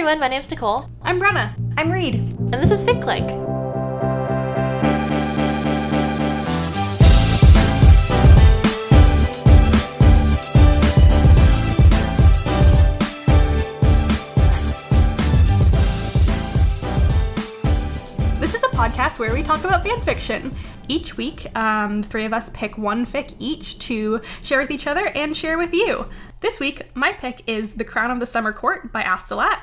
everyone, my name's Nicole, I'm Brenna. I'm Reed. and this is Fic Click. This is a podcast where we talk about fan fiction. Each week, um, the three of us pick one fic each to share with each other and share with you. This week, my pick is The Crown of the Summer Court by Astolat.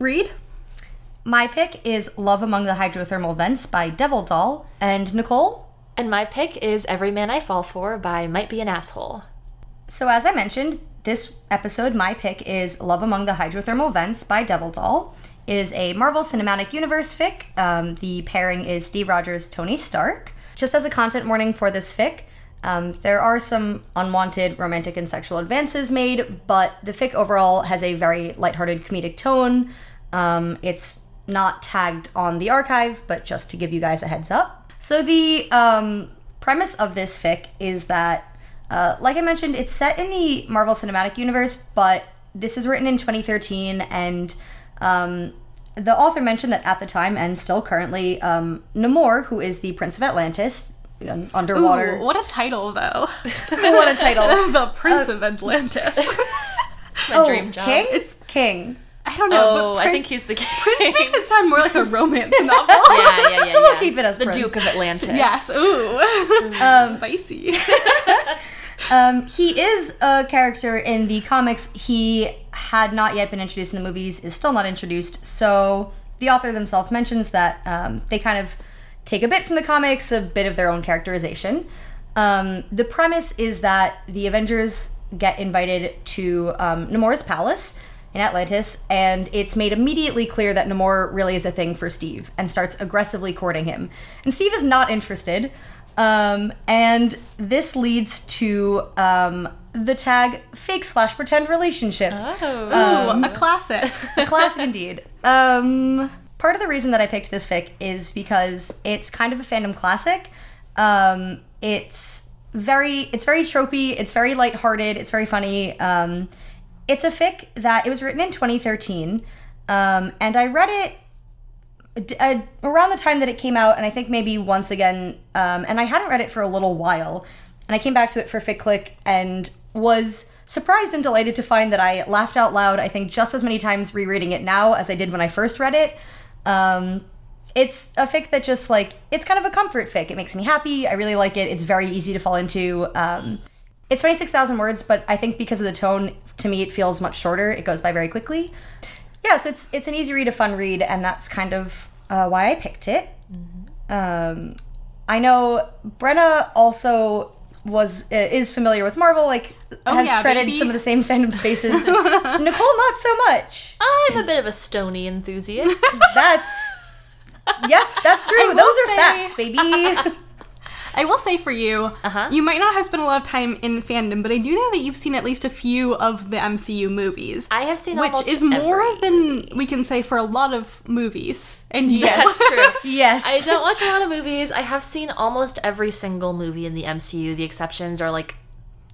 Reed? My pick is Love Among the Hydrothermal Vents by Devil Doll. And Nicole? And my pick is Every Man I Fall For by Might Be an Asshole. So, as I mentioned, this episode, my pick is Love Among the Hydrothermal Vents by Devil Doll. It is a Marvel Cinematic Universe fic. Um, the pairing is Steve Rogers, Tony Stark. Just as a content warning for this fic, um, there are some unwanted romantic and sexual advances made, but the fic overall has a very lighthearted comedic tone. Um, it's not tagged on the archive, but just to give you guys a heads up. So, the um, premise of this fic is that uh, like I mentioned, it's set in the Marvel Cinematic Universe, but this is written in 2013, and um, the author mentioned that at the time, and still currently, um, Namor, who is the Prince of Atlantis, underwater. Ooh, what a title, though. what a title! the Prince of Atlantis. My oh, dream job. King? It's- King. I don't know. Oh, but I think he's the king. Prince makes it sound more like a romance novel. yeah, yeah, yeah. So we'll yeah. keep it as the Prince. Duke of Atlantis. Yes. Ooh. Um, Spicy. Um, he is a character in the comics. He had not yet been introduced in the movies, is still not introduced. So the author themselves mentions that um, they kind of take a bit from the comics, a bit of their own characterization. Um, the premise is that the Avengers get invited to um, Namor's palace in Atlantis, and it's made immediately clear that Namor really is a thing for Steve and starts aggressively courting him. And Steve is not interested. Um, and this leads to um, the tag fake slash pretend relationship. Oh. Ooh, a classic. A classic indeed. Um, part of the reason that I picked this fic is because it's kind of a fandom classic. Um, it's very, it's very tropey. It's very lighthearted. It's very funny. Um, it's a fic that it was written in 2013, um, and I read it uh, around the time that it came out, and I think maybe once again. Um, and I hadn't read it for a little while, and I came back to it for FicClick and was surprised and delighted to find that I laughed out loud. I think just as many times rereading it now as I did when I first read it. Um, it's a fic that just like it's kind of a comfort fic. It makes me happy. I really like it. It's very easy to fall into. Um, it's 26,000 words, but I think because of the tone, to me, it feels much shorter. It goes by very quickly. Yeah, so it's it's an easy read, a fun read, and that's kind of uh, why I picked it. Um, I know Brenna also was uh, is familiar with Marvel, like Oh, has yeah, treaded baby. some of the same fandom spaces. Nicole, not so much. I'm a bit of a Stony enthusiast. That's yeah, that's true. Those are say- facts, baby. I will say for you, Uh-huh. you might not have spent a lot of time in fandom, but I do know that you've seen at least a few of the MCU movies. I have seen which is more than we can say for a lot of movies. And That's true. yes. I don't watch a lot of movies. I have seen almost every single movie in the MCU. The exceptions are like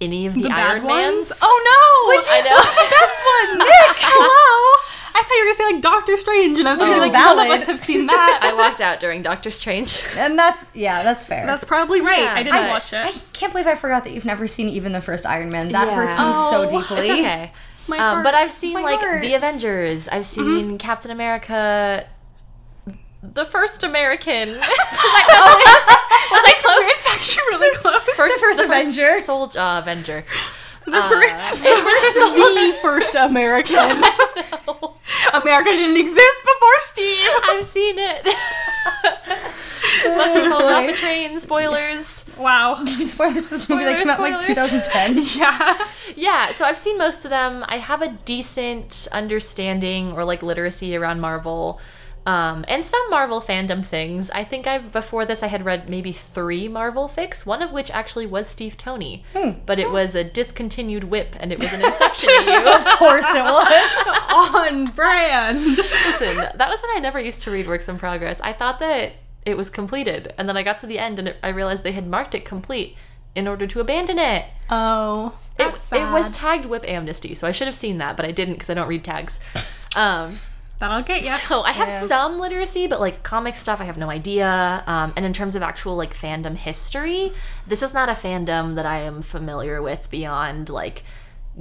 any of the, the Iron. Mans. Oh no! Which I know. the best one, Nick. Hello. I thought you were gonna say like Doctor Strange, and I was Which gonna like, none of us have seen that. I walked out during Doctor Strange. and that's yeah, that's fair. That's probably right. Yeah, I didn't I watch just- I can't believe I forgot that you've never seen even the first Iron Man. That Yeah. hurts me Oh, so deeply. It's okay. My Um, heart. but I've seen My like heart. the Avengers. I've seen Captain America, the first American. was I, was I close? It's actually really close. First, The first Avenger. Soldier, uh, Avenger. the Uh, first, it was just the first American. America didn't exist before Steve. I've seen it. Bucky falls off a train. Spoilers. Wow. Spoilers for this movie that came out like 2010. Yeah. Yeah, so I've seen most of them. I have a decent understanding or like literacy around Marvel. Um, and some Marvel fandom things. I think I before this I had read maybe three Marvel fics, one of which actually was Steve Tony, but it was a discontinued WIP, and it was an Inception AU. Of course it was. On brand. Listen, that was when I never used to read works in progress. I thought that it was completed, and then I got to the end and it, I realized they had marked it complete in order to abandon it. Oh. It, it was tagged WIP Amnesty, so I should have seen that, but I didn't because I don't read tags. Um, That'll get you. So I have Yeah. some literacy, but like comic stuff, I have no idea. Um, and in terms of actual like fandom history, this is not a fandom that I am familiar with beyond like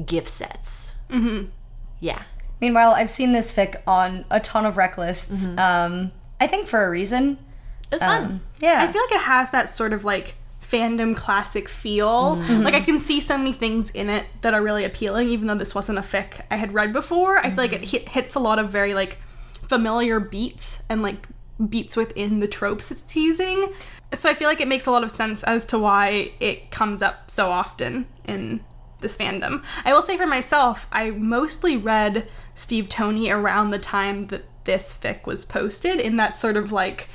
gift sets. Mm-hmm. Yeah. Meanwhile, I've seen this fic on a ton of rec lists. Mm-hmm. Um, I think for a reason. It was fun. Um, yeah. I feel like it has that sort of like fandom classic feel. Mm-hmm. Like I can see so many things in it that are really appealing, even though this wasn't a fic I had read before. I feel like it Mm-hmm. hit, hits a lot of very like familiar beats and like beats within the tropes it's using. So I feel like it makes a lot of sense as to why it comes up so often in this fandom. I will say for myself, I mostly read Steve Tony around the time that this fic was posted in that sort of like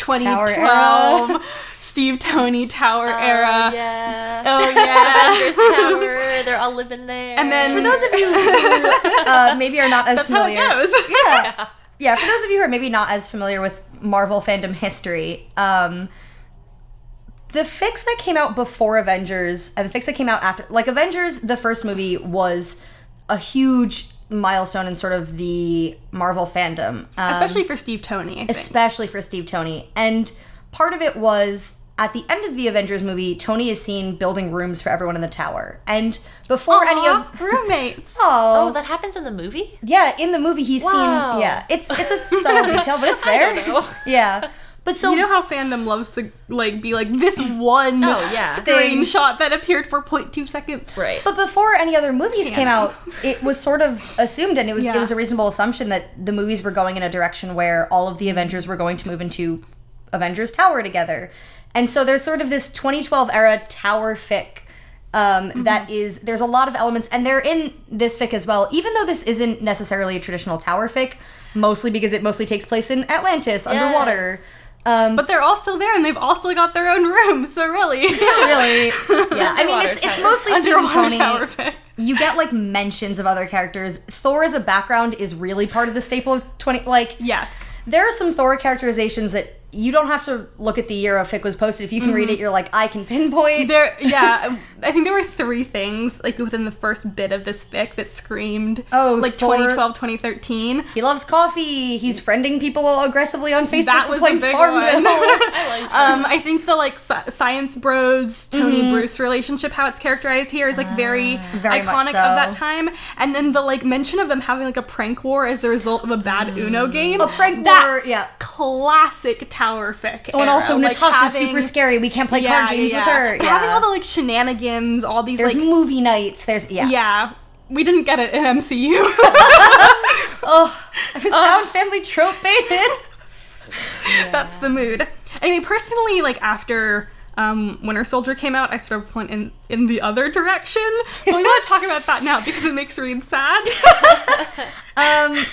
2012 Steve Tony Tower era. Oh, yeah. Oh yeah. Avengers Tower. They're all living there. And then For those of you who uh, maybe are not as that's how it familiar, goes. yeah, yeah. For those of you who are maybe not as familiar with Marvel fandom history, um, the fics that came out before Avengers and the fics that came out after, like Avengers, the first movie was a huge milestone in sort of the Marvel fandom, um, Especially for Steve Tony. I think. especially for Steve Tony. And part of it was at the end of the Avengers movie, Tony is seen building rooms for everyone in the tower. And before any of Aw, roommates. oh, oh, that happens in the movie? yeah, in the movie he's Wow. seen yeah, it's it's a subtle detail, but it's I there. don't know. Yeah. But so You know how fandom loves to like be like this one Oh, yeah. Thing. screenshot that appeared for 0.2 seconds. Right. but before any other movies came out, it was sort of assumed and it was Yeah. it was a reasonable assumption that the movies were going in a direction where all of the Avengers were going to move into Avengers Tower together. And so there's sort of this 2012 era tower fic um, Mm-hmm. that is there's a lot of elements and they're in this fic as well even though this isn't necessarily a traditional tower fic mostly because it mostly takes place in atlantis underwater um, But they're all still there and they've all still got their own rooms, so really. really yeah i mean Underwater it's, it's tower. mostly Steve and tony you get like mentions of other characters thor as a background is really part of the staple of 20 like Yes. there are some thor characterizations that you don't have to look at the year a fic was posted if you can read Mm-hmm. it you're like i can pinpoint There, yeah, I think there were three things like within the first bit of this fic that screamed, Oh, like Thor- 2012, 2013. he loves coffee he's friending people aggressively on facebook That was big farmville I Um, I think the like sci- science bros Tony Mm-hmm. Bruce relationship, how it's characterized here, is like very, Very iconic so. of that time. And then the like mention of them having like a prank war as the result of a bad Uno game. Mm. A prank war, yeah. classic Tower fic. Oh, and also. Like, Natasha's having- super scary. We can't play Yeah, card games yeah, with her. Yeah. having all the like shenanigans, all these There's like movie nights. There's yeah. yeah. We didn't get it in MCU. Oh, I was found family trope baited. That's the mood. Anyway, personally, like after um, Winter Soldier came out, I sort of went in in the other direction. But we want to talk about that now because it makes Reed sad. Um,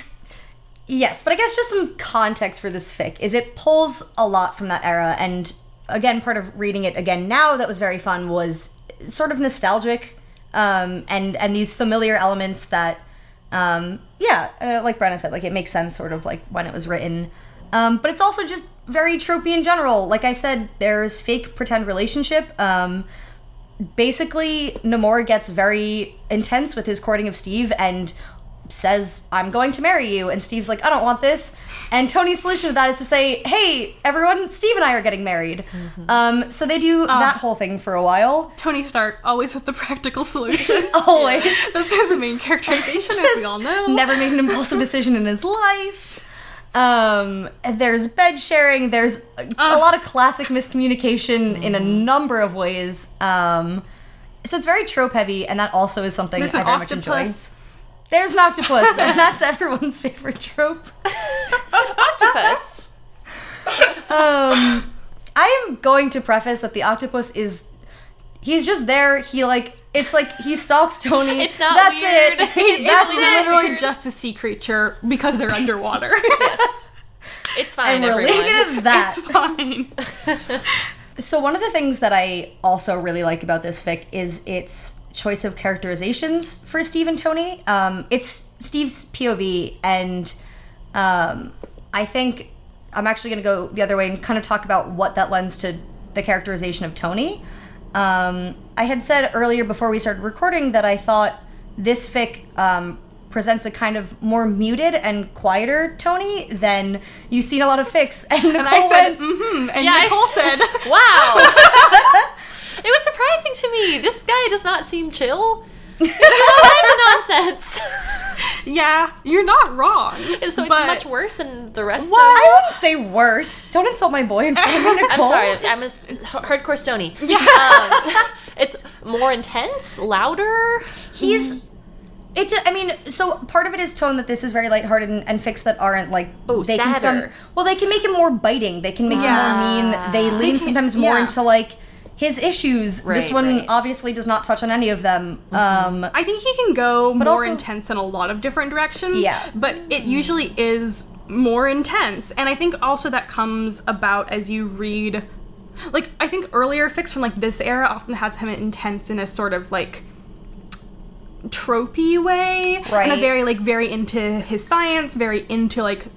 yes, but I guess just some context for this fic is it pulls a lot from that era, and again, part of reading it again now that was very fun was sort of nostalgic, um, and and these familiar elements that, um, yeah, uh, like Brenna said, like it makes sense sort of like when it was written. Um, but it's also just very tropey in general. Like I said, there's fake pretend relationship. Um, basically Namor gets very intense with his courting of Steve and says, I'm going to marry you. And Steve's like, I don't want this. And Tony's solution to that is to say, Hey, everyone, Steve and I are getting married. Um, so they do that whole thing for a while. Tony Stark always with the practical solution. Always. That's his main characterization, as we all know. Never made an impulsive decision in his life. Um, there's bed sharing. There's a, a lot of classic miscommunication in a number of ways. Um, so it's very trope heavy, and that also is something I very much enjoy. Octopus. There's an octopus, and that's everyone's favorite trope. Octopus. Um, I am going to preface that the octopus is. He's just there. He like it's like he stalks Tony. It's not That's weird. it. It's That's It's it. literally just a sea creature because they're underwater. yes. It's fine, And we're everyone. leaving it at that. it's fine. So one of the things that I also really like about this fic is its choice of characterizations for Steve and Tony. Um, it's Steve's POV, and um, I think I'm actually going to go the other way and kind of talk about what that lends to the characterization of Tony. Um, I had said earlier before we started recording that I thought this fic um, presents a kind of more muted and quieter Tony than you see in a lot of fics. And Nicole And I said, went, mm-hmm. And Nicole said, Wow. it was surprising to me. This guy does not seem chill. He's all kinds of nonsense. yeah, you're not wrong. And so it's but- much worse than the rest What? I wouldn't say worse. Don't insult my boy in front of me, I'm sorry, I'm a s- hardcore stony. Yeah. Um, it's more intense, louder. He's. It. ju- I mean, so part of it is tone that this is very lighthearted and, and fics that aren't like Oh, they can some. Well, they can make him more biting. They can make him more mean. They lean can- sometimes more yeah. into like his issues. this one right. obviously does not touch on any of them. Um, I think he can go more also- intense in a lot of different directions. Yeah. But it usually is more intense. And I think also that comes about as you read like I think earlier fics from like this era often has him intense in a sort of like tropey way. right. And a very like very into his science, very into like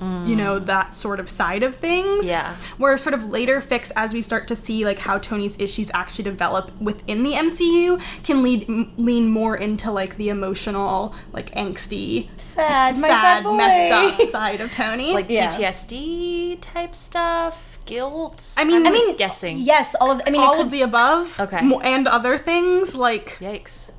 you know that sort of side of things Yeah. where sort of later fics as we start to see like how tony's issues actually develop within the mcu can lead m- lean more into like the emotional like angsty sad, sad, sad messed up side of tony Like Yeah. PTSD type stuff, guilt. I mean- I'm I mean, guessing. Yes, all of. I mean, all could, of the above Okay. and other things like Yikes.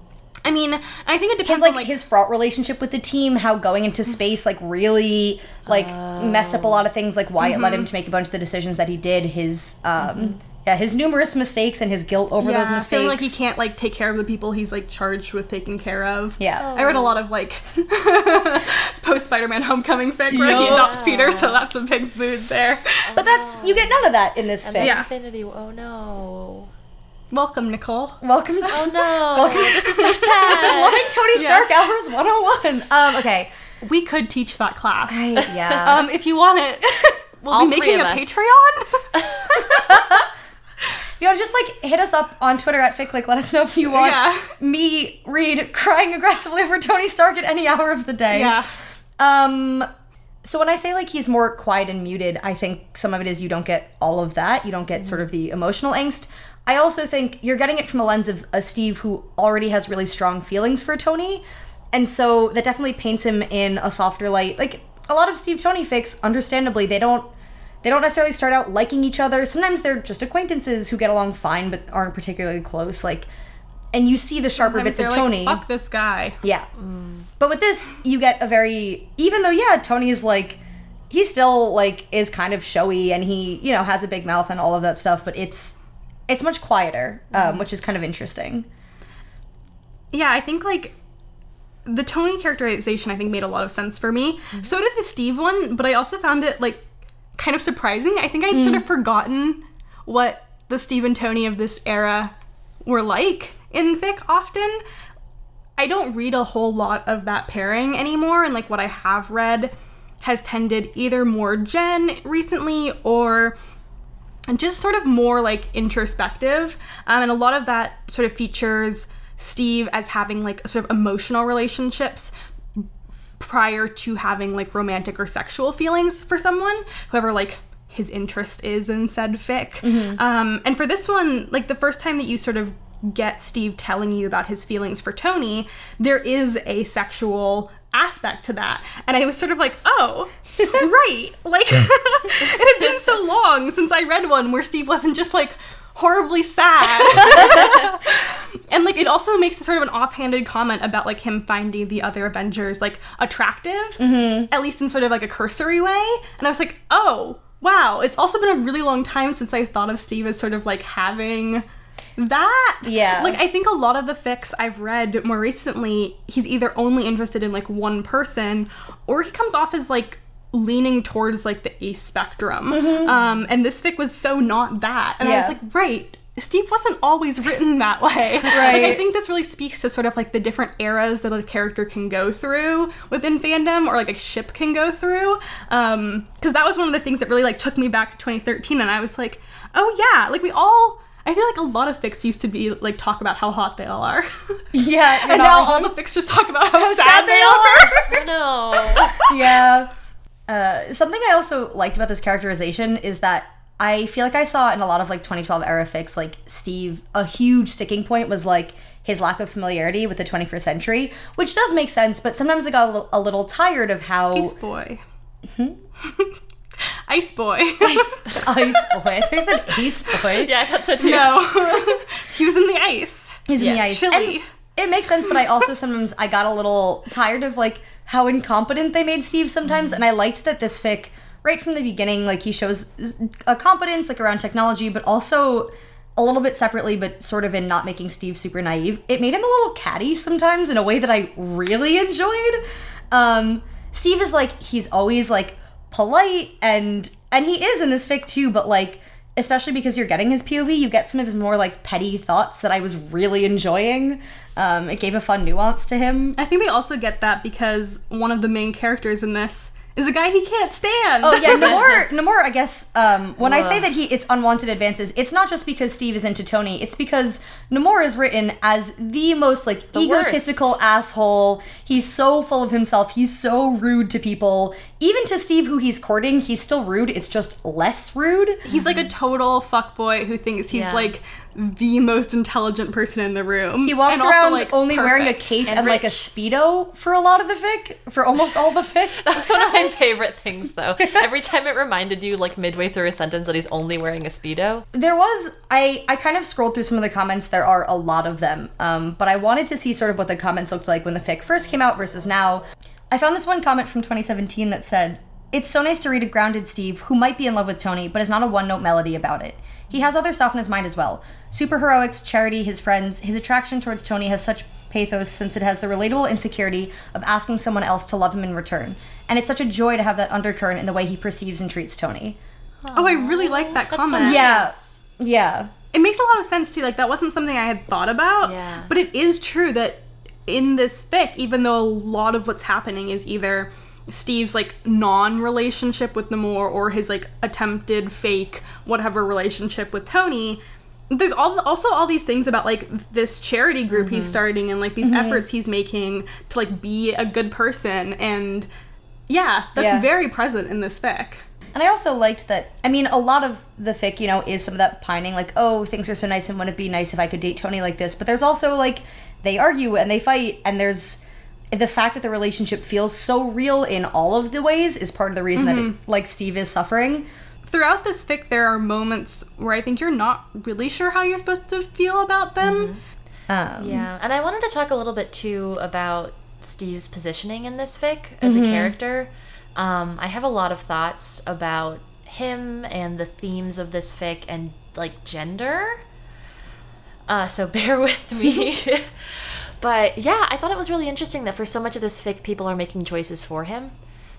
I mean i think it his depends like, on like his fraught relationship with the team, how going into space like really like messed up a lot of things, like why it led Mm-hmm. him to make a bunch of the decisions that he did. His um, yeah, his numerous mistakes and his guilt over those mistakes. feeling like he can't like take care of the people he's like charged with taking care of Yeah. I read a lot of like post Spider-Man Homecoming fic where he Yeah. adopts Peter, so that's a big mood there. But that's you get none of that in this fic. Yeah. Infinity. Oh no. Welcome, Nicole. Welcome to Oh no. Welcome. This is so sad. this is loving Tony Stark hours 101. Um, okay. We could teach that class. yeah. Um, if you want it, we'll All be making a of us. Patreon. you know, just like hit us up on Twitter at FicLick. Let us know if you want Yeah. me read crying aggressively for Tony Stark at any hour of the day. yeah. Um so when I say like he's more quiet and muted, I think some of it is you don't get all of that. You don't get sort of the emotional angst. I also think you're getting it from a lens of a Steve who already has really strong feelings for Tony. And so that definitely paints him in a softer light. Like a lot of Steve Tony fics, understandably, they don't they don't necessarily start out liking each other. Sometimes they're just acquaintances who get along fine but aren't particularly close. Like and you see the sharper Sometimes bits of they're like, Tony. Fuck this guy. Yeah. Mm. But with this, you get a very even though yeah, Tony's like he still like is kind of showy and he, you know, has a big mouth and all of that stuff, but it's it's much quieter, um, mm-hmm. which is kind of interesting. Yeah, I think like the Tony characterization I think made a lot of sense for me. Mm-hmm. So did the Steve one, but I also found it like kind of surprising. I think I'd sort of mm. forgotten what the Steve and Tony of this era were like in fic often. I don't read a whole lot of that pairing anymore, and like what I have read has tended either more gen recently or just sort of more like introspective. Um, and a lot of that sort of features Steve as having like sort of emotional relationships prior to having like romantic or sexual feelings for someone, whoever like his interest is in said fic. Um, and for this one, like the first time that you sort of get Steve telling you about his feelings for Tony, there is a sexual aspect to that. And I was sort of like, oh, right. Like, it had been so long since I read one where Steve wasn't just like horribly sad. and like, it also makes sort of an offhanded comment about like him finding the other Avengers like attractive, mm-hmm. at least in sort of like a cursory way. And I was like, oh, wow. It's also been a really long time since I thought of Steve as sort of like having that Yeah. like i think a lot of the fics i've read more recently he's either only interested in like one person or he comes off as like leaning towards like the ace spectrum um and this fic was so not that and i was Mm-hmm. Like right Steve wasn't always written that way. Like, I think this really speaks to sort of like the different eras that a character can go through within fandom or like a ship can go through. Um, because that was one of the things that really like took me back to 2013 and I was like, oh yeah, like we all I feel like a lot of fics used to be like talk about how hot they all are. Yeah, and now wrong. all the fics just talk about how, sad, sad they they are. Oh no. yeah. Uh, something I also liked about this characterization is that I feel like I saw in a lot of like 2012 era fics, like Steve, a huge sticking point was like his lack of familiarity with the 21st century, which does make sense, but sometimes I got a little, a little tired of how Ice boy. Hmm? Ice boy. ice boy. There's an ice boy. Yeah, I thought so too. no, he was in the ice. He's in the ice. chilly. And it makes sense, but I also sometimes I got a little tired of like how incompetent they made Steve sometimes, and I liked that this fic right from the beginning, like he shows a competence like around technology, but also a little bit separately, but sort of in not making Steve super naive. It made him a little catty sometimes in a way that I really enjoyed. Um, Steve is like he's always like polite and and he is in this fic too, but like especially because you're getting his POV, you get some of his more like petty thoughts that I was really enjoying. Um, it gave a fun nuance to him. I think we also get that because one of the main characters in this is a guy he can't stand. Oh yeah, Namor. Namor. I guess um, when I say that he it's unwanted advances, it's not just because Steve is into Tony. It's because Namor is written as the most like egotistical worst. asshole. He's so full of himself. He's so rude to people. Even to Steve, who he's courting, he's still rude. It's just less rude. He's like a total fuckboy who thinks he's Yeah. like the most intelligent person in the room. He walks And also, around like, only wearing a cape and, And like a speedo for a lot of the fic, for almost all the fic. That's one of my favorite things, though. Every time it reminded you, like midway through a sentence, that he's only wearing a speedo. There was I I kind of scrolled through some of the comments. There are a lot of them, um, but I wanted to see sort of what the comments looked like when the fic first came out versus now. I found this one comment from 2017 that said, "It's so nice to read a grounded Steve who might be in love with Tony, but is not a one-note melody about it. He has other stuff in his mind as well: superheroics, charity, his friends. His attraction towards Tony has such." Pathos, since it has the relatable insecurity of asking someone else to love him in return. And it's such a joy to have that undercurrent in the way he perceives and treats Tony. Oh, I really like that That's so comment. nice. Yeah. Yeah. It makes a lot of sense too. Like that wasn't something I had thought about. Yeah. But it is true that in this fic, even though a lot of what's happening is either Steve's like non-relationship with Namor or his like attempted fake whatever relationship with Tony, there's all also all these things about like this charity group Mm-hmm. he's starting and like these efforts he's making to like be a good person and yeah, that's Yeah. very present in this fic. And I also liked that. I mean, a lot of the fic, you know, is some of that pining, like, oh, things are so nice, and wouldn't it be nice if I could date Tony like this? But there's also like they argue and they fight, and there's the fact that the relationship feels so real in all of the ways is part of the reason that it, like Steve is suffering. throughout this fic there are moments where I think you're not really sure how you're supposed to feel about them. Um, Yeah, and I wanted to talk a little bit too about Steve's positioning in this fic as a character. Um, I have a lot of thoughts about him and the themes of this fic and like gender. Uh, so bear with me. but yeah, I thought it was really interesting that for so much of this fic, people are making choices for him.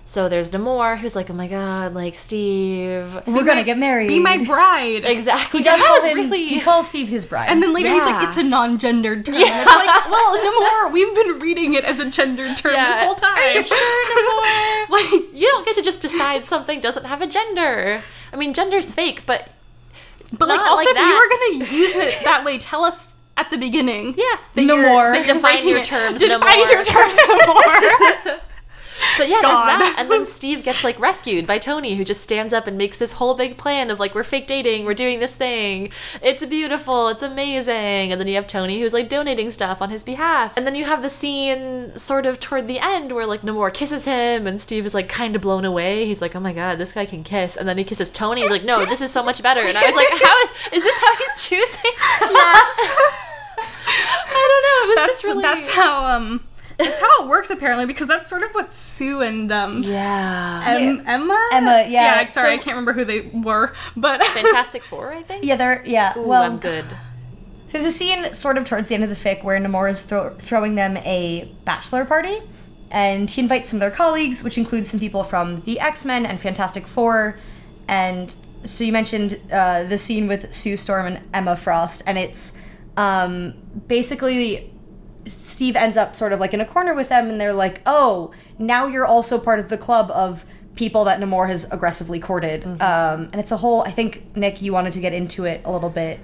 So there's Namor, who's like, "Oh my god, like Steve." We're gonna get married. Be my bride. Exactly. He does That call was him. really- He calls Steve his bride. And then later he's like, it's a non-gendered term. And It's like, well, Namor, we've been reading it as a gendered term Yeah. this whole time. Are you sure, Namor? like, you don't get to just decide something doesn't have a gender. I mean, gender's fake, but but like, also, like if that. you were gonna use it that way, tell us at the beginning. yeah. that you're- Namor. that you're Define breaking your terms, Define Namor. your terms, Namor. But yeah, God. there's that, and then Steve gets like rescued by Tony, who just stands up and makes this whole big plan of like we're fake dating, we're doing this thing, it's beautiful, it's amazing, and then you have Tony who's like donating stuff on his behalf, and then you have the scene sort of toward the end where like Namor kisses him, and Steve is like kind of blown away. He's like, oh my god, this guy can kiss, and then he kisses Tony. He's like, no, this is so much better, and I was like, how is, is this how he's choosing? I don't know. It was that's just really that's how um that's how it works apparently because that's sort of what Sue and um yeah. Em- Emma Emma, yeah, yeah sorry I can't remember who they were but Fantastic Four, I think. yeah, they're yeah. Ooh, well, I'm good. There's a scene sort of towards the end of the fic where Namor is thro- throwing them a bachelor party, and he invites some of their colleagues, which includes some people from the X Men and Fantastic Four. And so you mentioned uh, the scene with Sue Storm and Emma Frost, and it's um, basically Steve ends up sort of like in a corner with them, and they're like, "Oh, now you're also part of the club of." People that Namor has aggressively courted, um, and it's a whole. I think Nick, you wanted to get into it a little bit.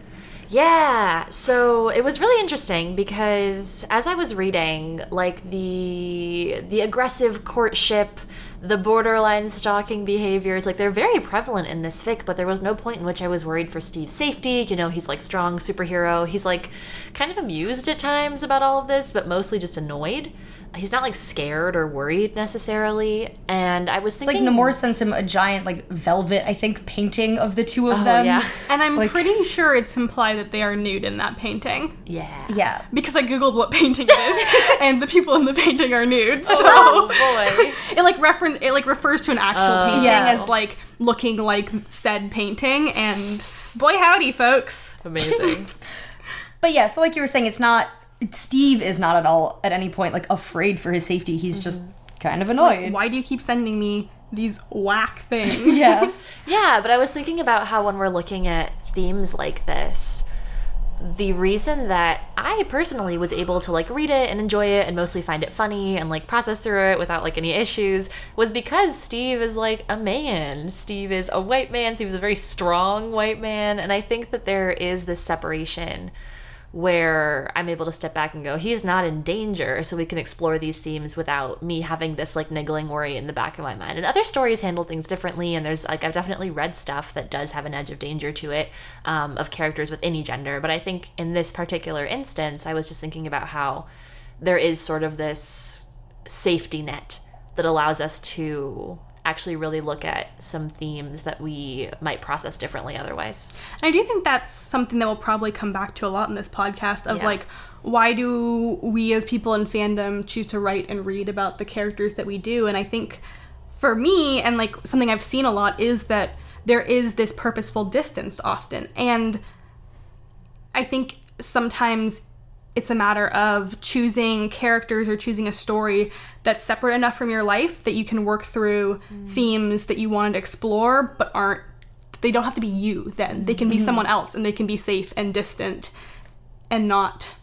Yeah, so it was really interesting because as I was reading, like the the aggressive courtship, the borderline stalking behaviors, like they're very prevalent in this fic, but there was no point in which I was worried for Steve's safety. You know, he's like strong superhero. He's like kind of amused at times about all of this, but mostly just annoyed. He's not like scared or worried necessarily. And I was It's like thinking Namor sends him a giant like velvet, I think, painting of the two of Oh, them. yeah. And I'm Like- pretty sure it's implied that they are nude in that painting. Yeah. Yeah. Because I googled what painting it is, and the people in the painting are nude. Oh, so Oh boy. it like reference it like refers to an actual Oh. painting Yeah. as like looking like said painting, and boy howdy, folks. Amazing. But yeah, so like you were saying, it's not Steve is not at all at any point like afraid for his safety. He's mm-hmm. just kind of annoyed. Why do you keep sending me these whack things? Yeah. Yeah, but I was thinking about how when we're looking at themes like this, the reason that I personally was able to like read it and enjoy it and mostly find it funny and like process through it without like any issues was because Steve is like a man. Steve is a white man. Steve is a very strong white man. And I think that there is this separation where I'm able to step back and go, he's not in danger, so we can explore these themes without me having this like niggling worry in the back of my mind. And other stories handle things differently, and there's like I've definitely read stuff that does have an edge of danger to it um, of characters with any gender. But I think in this particular instance, I was just thinking about how there is sort of this safety net that allows us to actually really look at some themes that we might process differently otherwise. And I do think that's something that will probably come back to a lot in this podcast of Yeah. like why do we as people in fandom choose to write and read about the characters that we do and I think for me and like something I've seen a lot is that there is this purposeful distance often and I think sometimes it's a matter of choosing characters or choosing a story that's separate enough from your life that you can work through mm. themes that you wanted to explore but aren't they don't have to be you then. They can be mm-hmm. someone else and they can be safe and distant and not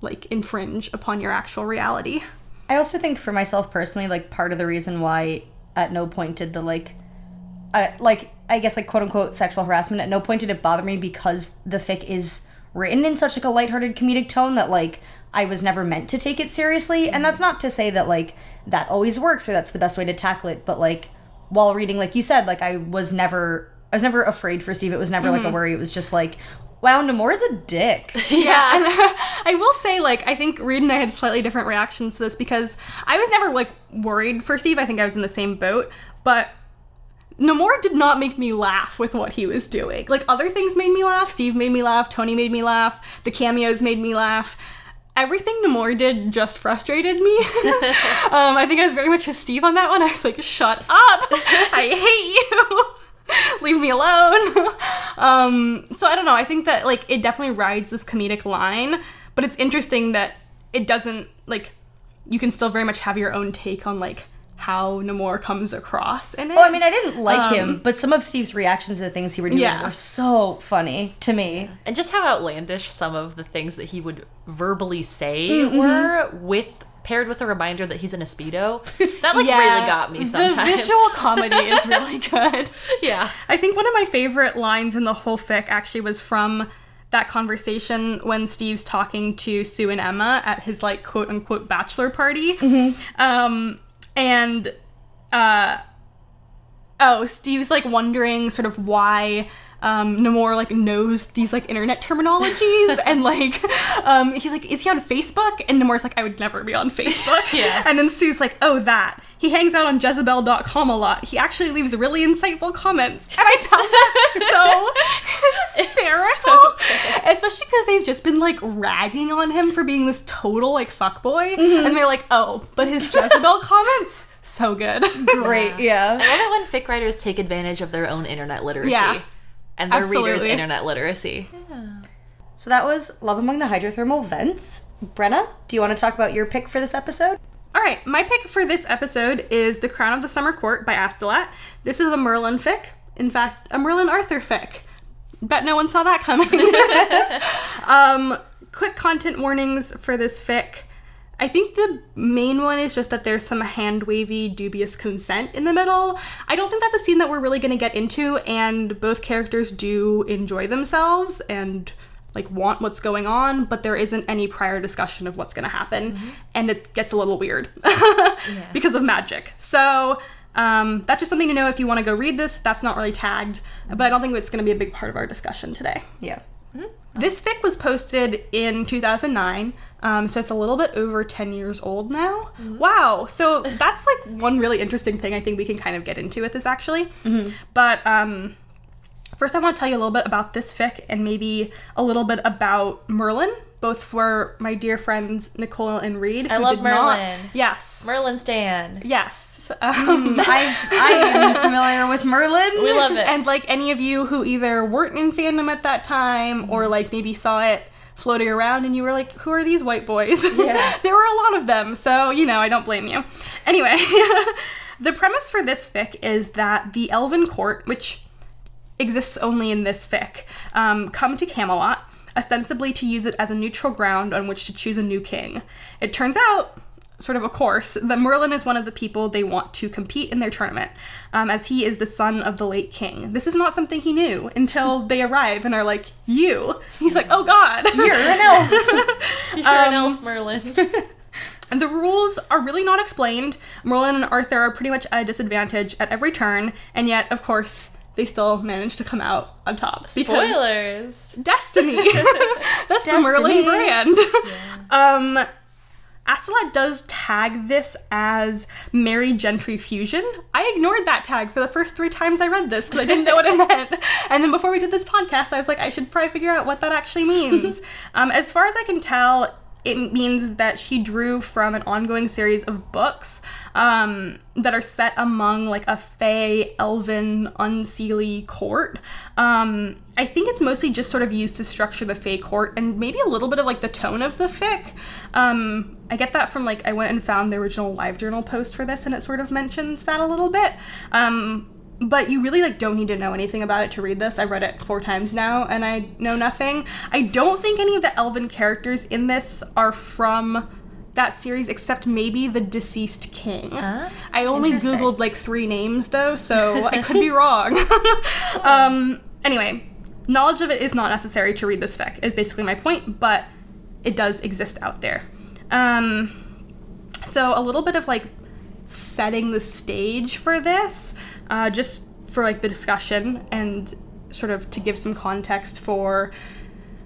like infringe upon your actual reality. I also think for myself personally, like part of the reason why at no point did the like, I, like I guess like quote unquote sexual harassment at no point did it bother me because the fic is written in such like a lighthearted comedic tone that like I was never meant to take it seriously. And that's not to say that like that always works or that's the best way to tackle it, but like while reading, like you said, like I was never I was never afraid for Steve. It was never like a mm-hmm. worry. It was just like, wow, Namor's a dick. Yeah. And I will say, like, I think Reed and I had slightly different reactions to this because I was never like worried for Steve. I think I was in the same boat, but Namor did not make me laugh with what he was doing. Like other things made me laugh. Steve made me laugh. Tony made me laugh. The cameos made me laugh. Everything Namor did just frustrated me. um, I think I was very much with Steve on that one. I was like, "Shut up! I hate you. Leave me alone." um, so I don't know. I think that like it definitely rides this comedic line, but it's interesting that it doesn't like you can still very much have your own take on like how Namor comes across in it. Oh, I mean, I didn't like him, um, but some of Steve's reactions to the things he were doing Yeah. were so funny to me. And just how outlandish some of the things that he would verbally say mm-hmm. were with paired with a reminder that he's in a speedo. That like really got me sometimes. The visual comedy is really good. yeah. I think one of my favorite lines in the whole fic actually was from that conversation when Steve's talking to Sue and Emma at his like quote unquote bachelor party. Mm-hmm. Um, and uh, oh, Steve's like wondering sort of why um, Namor like knows these like internet terminologies and like um, he's like, is he on Facebook? And Namor's like, I would never be on Facebook. Yeah. And then Sue's like, oh, that. He hangs out on Jezebel.com a lot. He actually leaves really insightful comments. And I found that so hysterical. Especially because they've just been like ragging on him for being this total like fuckboy. And they're like, oh, but his Jezebel comments, so good. Great, yeah. I love it when fic writers take advantage of their own internet literacy. Yeah. And their readers' internet literacy. So that was Love Among the Hydrothermal Vents. Brenna, do you want to talk about your pick for this episode? All right, my pick for this episode is The Crown of the Summer Court by Astolat. This is a Merlin fic. In fact, a Merlin Arthur fic. Bet no one saw that coming. um, quick content warnings for this fic. I think the main one is just that there's some hand wavy, dubious consent in the middle. I don't think that's a scene that we're really going to get into, and both characters do enjoy themselves and like want what's going on, but there isn't any prior discussion of what's going to happen, mm-hmm. and it gets a little weird because of magic. So um, that's just something to know if you want to go read this. That's not really tagged, mm-hmm. but I don't think it's going to be a big part of our discussion today. Yeah. Mm-hmm. This fic was posted in 2009, um, so it's a little bit over 10 years old now. Wow. So that's like one really interesting thing I think we can kind of get into with this actually. But um, first, I want to tell you a little bit about this fic and maybe a little bit about Merlin, both for my dear friends Nicole and Reed. I love did not- Merlin. yes. Merlin Stan. Yes. Um, I've, I'm familiar with Merlin. We love it. and like any of you who either weren't in fandom at that time or like maybe saw it floating around and you were like who are these white boys? Yeah. there were a lot of them so you know i don't blame you. Anyway the premise for this fic is that the elven court which exists only in this fic um, come to camelot ostensibly to use it as a neutral ground on which to choose a new king. It turns out sort of a course that Merlin is one of the people they want to compete in their tournament, um, as he is the son of the late king. This is not something he knew until they arrive and are like, "You." He's like, "Oh God." You're an elf. You're an elf, Merlin. And the rules are really not explained. Merlin and Arthur are pretty much at a disadvantage at every turn, and yet, of course, they still manage to come out on top. Spoilers. Destiny. That's the Merlin Destiny. brand. Um Astolat does tag this as Merry Gentry Fusion. I ignored that tag for the first three times I read this because I didn't know what it meant. And then before we did this podcast, I was like, I should probably figure out what that actually means. um, as far as I can tell, it means that she drew from an ongoing series of books um, that are set among like a fey, elven, unseelie court. Um, I think it's mostly just sort of used to structure the fey court and maybe a little bit of like the tone of the fic. Um, I get that from like I went and found the original live journal post for this and it sort of mentions that a little bit. Um, but you really like don't need to know anything about it to read this. I've read it four times now and I know nothing. I don't think any of the elven characters in this are from that series except maybe the deceased king. Ah, I only googled like three names though, so I could be wrong. um anyway, knowledge of it is not necessary to read this fic. Is basically my point, but it does exist out there. Um so a little bit of like setting the stage for this, uh, just for like the discussion and sort of to give some context for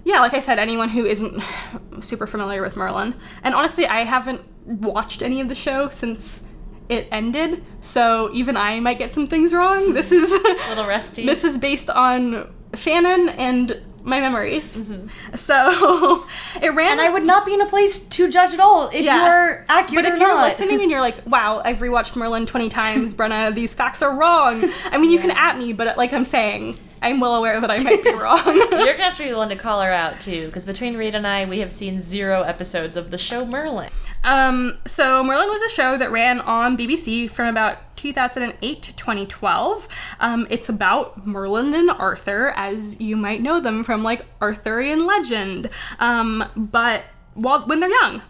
yeah, like I said, anyone who isn't super familiar with Merlin. And honestly, I haven't watched any of the show since it ended, so even I might get some things wrong. This is A little rusty. this is based on fanon and my memories. Mm-hmm. So it ran and I would not be in a place to judge at all if Yeah. you are accurate But if you're not. listening and you're like, wow, I've rewatched Merlin 20 times, Brenna, these facts are wrong. I mean, you can at me, but like I'm saying, I'm well aware that I might be wrong. You're gonna have to be the one to call her out too, because between Reed and I, we have seen zero episodes of the show Merlin. Um, so Merlin was a show that ran on BBC from about 2008 to 2012. Um, it's about Merlin and Arthur, as you might know them from like Arthurian legend. Um, but while when they're young.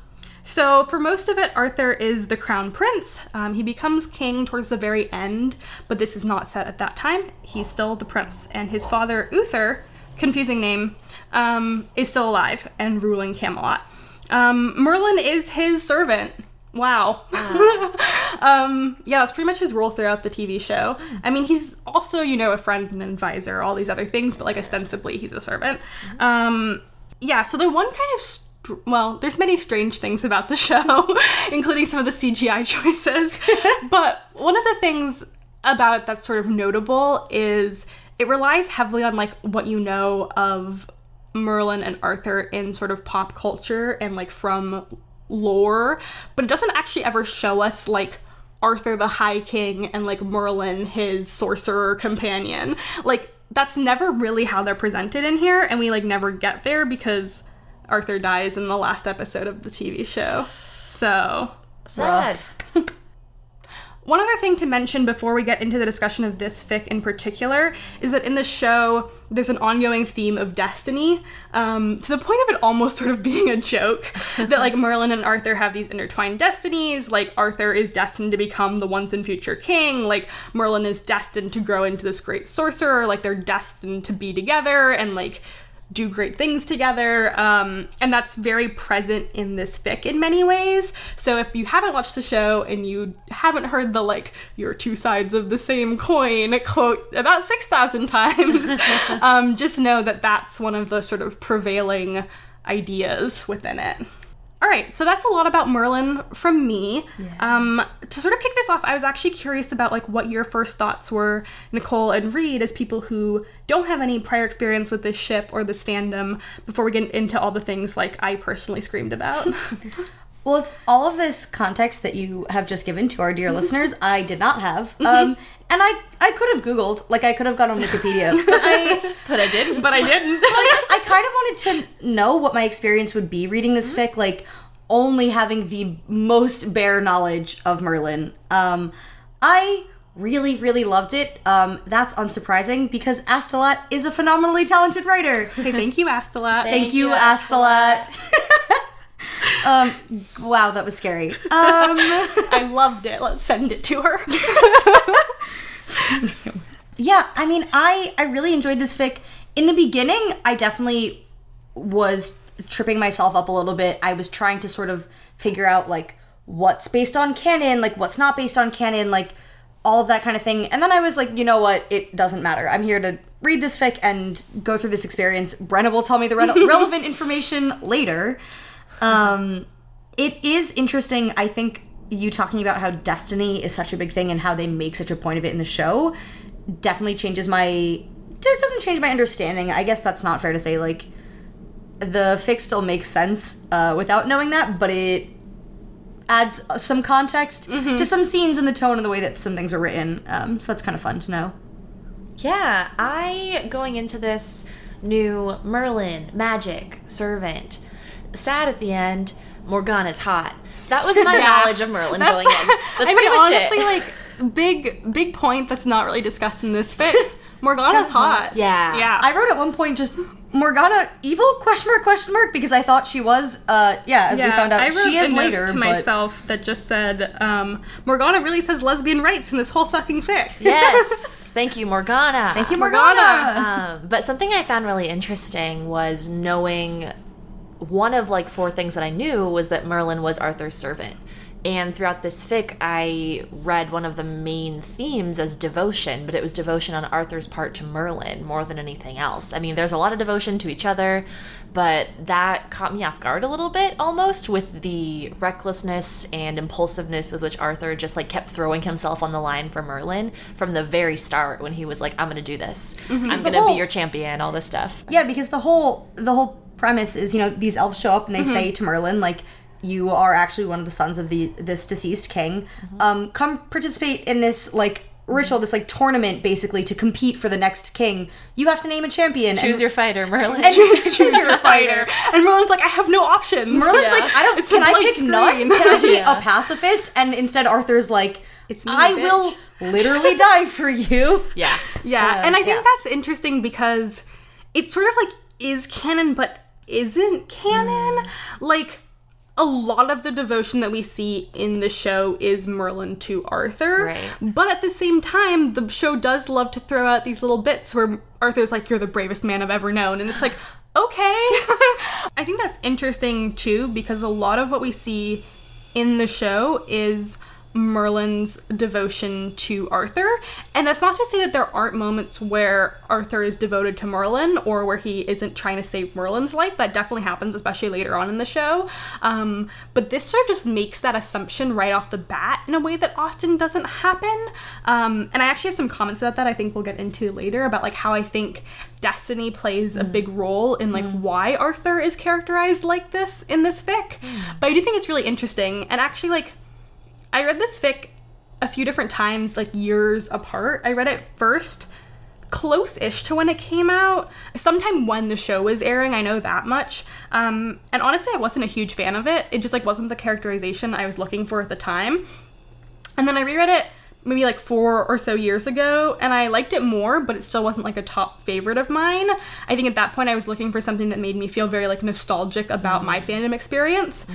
So for most of it, Arthur is the crown prince. Um, he becomes king towards the very end, but this is not set at that time. He's still the prince, and his father Uther, confusing name, um, is still alive and ruling Camelot. Um, Merlin is his servant. Wow. um, yeah, that's pretty much his role throughout the TV show. I mean, he's also, you know, a friend and advisor, all these other things, but like ostensibly he's a servant. Um, yeah, so the one kind of well, there's many strange things about the show, including some of the CGI choices. but one of the things about it that's sort of notable is it relies heavily on like what you know of Merlin and Arthur in sort of pop culture and like from lore, but it doesn't actually ever show us like Arthur the High King and like Merlin his sorcerer companion. Like that's never really how they're presented in here and we like never get there because Arthur dies in the last episode of the TV show. So, Sad. one other thing to mention before we get into the discussion of this fic in particular is that in the show, there's an ongoing theme of destiny, um, to the point of it almost sort of being a joke. that, like, Merlin and Arthur have these intertwined destinies. Like, Arthur is destined to become the once and future king. Like, Merlin is destined to grow into this great sorcerer. Like, they're destined to be together and, like, do great things together. Um, and that's very present in this fic in many ways. So if you haven't watched the show and you haven't heard the like, you're two sides of the same coin quote about 6,000 times, um, just know that that's one of the sort of prevailing ideas within it. All right, so that's a lot about Merlin from me. Um, to sort of kick this off, I was actually curious about like what your first thoughts were, Nicole and Reed, as people who don't have any prior experience with this ship or this fandom. Before we get into all the things like I personally screamed about. Well, it's all of this context that you have just given to our dear listeners. I did not have, um, and I I could have Googled, like I could have gone on Wikipedia. But I But I didn't. but I didn't. I kind of wanted to know what my experience would be reading this fic, like only having the most bare knowledge of Merlin. Um, I really, really loved it. Um, that's unsurprising because Astolat is a phenomenally talented writer. Say thank you, Astolat. Thank you, Astolat. Um, wow, that was scary. Um, I loved it. Let's send it to her. yeah, I mean, I I really enjoyed this fic. In the beginning, I definitely was tripping myself up a little bit. I was trying to sort of figure out like what's based on canon, like what's not based on canon, like all of that kind of thing. And then I was like, you know what? It doesn't matter. I'm here to read this fic and go through this experience. Brenna will tell me the re- relevant information later. Um, it is interesting. I think you talking about how destiny is such a big thing and how they make such a point of it in the show definitely changes my. This doesn't change my understanding. I guess that's not fair to say. Like the fics still makes sense uh, without knowing that, but it adds some context to some scenes and the tone and the way that some things are written. Um, so that's kind of fun to know. Yeah, I going into this knew Merlin, magic, servant. Sad at the end, Morgana's hot. That was my Yeah. knowledge of Merlin That's- going in. That's I pretty mean, much honestly, it. like big big point that's not really discussed in this fic. Morgana's hot. Yeah. Yeah. I wrote at one point just Morgana evil question mark question mark because I thought she was uh yeah as we found out I wrote she is a note later to but myself that just said um, Morgana really says lesbian rights in this whole fucking fic. yes. Thank you, Morgana. thank you Morgana. Morgana. Um, but something I found really interesting was knowing one of like four things that I knew was that Merlin was Arthur's servant. And throughout this fic, I read one of the main themes as devotion, but it was devotion on Arthur's part to Merlin more than anything else. I mean, there's a lot of devotion to each other, but that caught me off guard a little bit almost with the recklessness and impulsiveness with which Arthur just like kept throwing himself on the line for Merlin from the very start when he was like, I'm gonna do this. Mm-hmm. I'm gonna whole- be your champion, all this stuff. Yeah, because the whole the whole premise is, you know, these elves show up and they Mm-hmm. say to Merlin, like, you are actually one of the sons of the this deceased king. Mm-hmm. Um, come participate in this like ritual, this like tournament, basically to compete for the next king. You have to name a champion. Choose and, your fighter, Merlin. and choose your fighter. And Merlin's like, I have no options. Merlin's Yeah. like, I don't. It's can i blank pick none? Can I be Yeah. a pacifist? And instead, Arthur's like, It's me, I bitch." will literally die for you. yeah. Yeah, Uh, and I think yeah. that's interesting because it's sort of like is canon but isn't canon. Mm. Like a lot of the devotion that we see in the show is Merlin to Arthur. Right. But at the same time, the show does love to throw out these little bits where Arthur's like, You're the bravest man I've ever known. And it's like, okay. I think that's interesting too, because a lot of what we see in the show is Merlin's devotion to Arthur. And that's not to say that there aren't moments where Arthur is devoted to Merlin or where he isn't trying to save Merlin's life. That definitely happens, especially later on in the show. Um, but this sort of just makes that assumption right off the bat in a way that often doesn't happen. Um, and I actually have some comments about that I think we'll get into later about like how I think destiny plays a big role in like why Arthur is characterized like this in this fic. But I do think it's really interesting. And actually like I read this fic a few different times, like years apart. I read it first close-ish to when it came out. Sometime when the show was airing i know that much. Um, and honestly i wasn't a huge fan of it. It just like wasn't the characterization i was looking for at the time. And then i reread it maybe like four or so years ago and i liked it more but it still wasn't like a top favorite of mine. I think at that point i was looking for something that made me feel very like nostalgic about my fandom experience.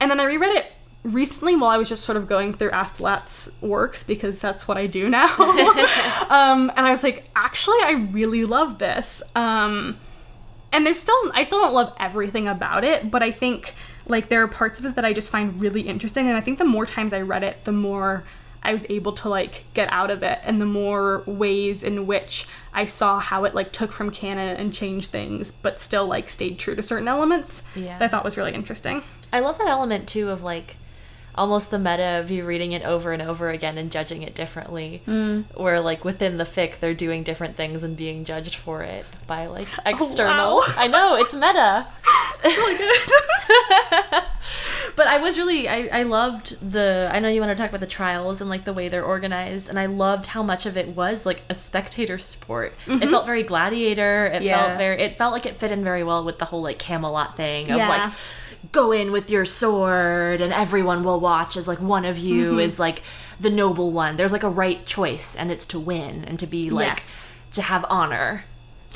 And then i reread it recently while i was just sort of going through astolat's works because that's what i do now um, and i was like actually i really love this um, and there's still I still don't love everything about it, but I think like there are parts of it that I just find really interesting and I think the more times I read it, the more I was able to like get out of it and the more ways in which I saw how it like took from canon and changed things but still like stayed true to certain elements Yeah. that I thought was really interesting. I love that element too of like almost the meta of you reading it over and over again and judging it differently. Mm. Where like within the fic they're doing different things and being judged for it by like external. wow. I know, it's meta. but I was really I, I loved the I know you want to talk about the trials and like the way they're organized and I loved how much of it was like a spectator sport. It felt very gladiator. It Yeah. felt very it felt like it fit in very well with the whole like Camelot thing of Yeah. like go in with your sword and everyone will watch as like one of you Mm-hmm. is like the noble one. There's like a right choice and it's to win and to be like Yes. to have honor.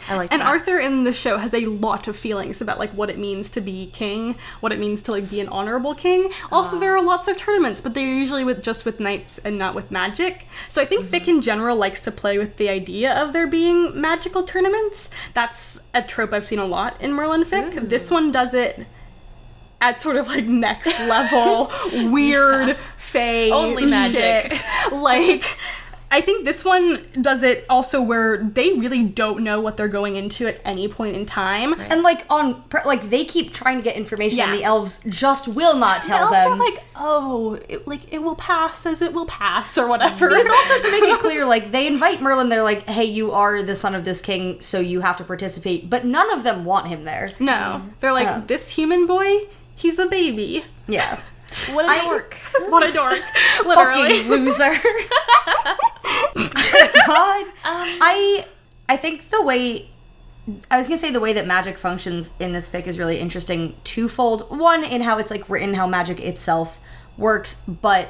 I like And that. Arthur in the show has a lot of feelings about like what it means to be king, what it means to like be an honorable king. Also, ah. there are lots of tournaments, but they're usually with just with knights and not with magic. So I think Fic mm-hmm. in general likes to play with the idea of there being magical tournaments. That's a trope I've seen a lot in Merlin Fic. Mm. This one does it at sort of like next level weird fey Only magic. shit. like I think this one does it also where they really don't know what they're going into at any point in time. And like on like they keep trying to get information and the elves just will not The tell elves them. are like, oh, it, like it will pass as it will pass or whatever. Because also to make it clear, like they invite Merlin, they're like, "Hey, you are the son of this king, so you have to participate." But none of them want him there. no, they're like Yeah. this human boy. He's a baby. Yeah, what a I- dork. What a dork! Literally. fucking loser. God, I I think the way I was gonna say the way that magic functions in this fic is really interesting. Twofold. One in how it's like written, how magic itself works, but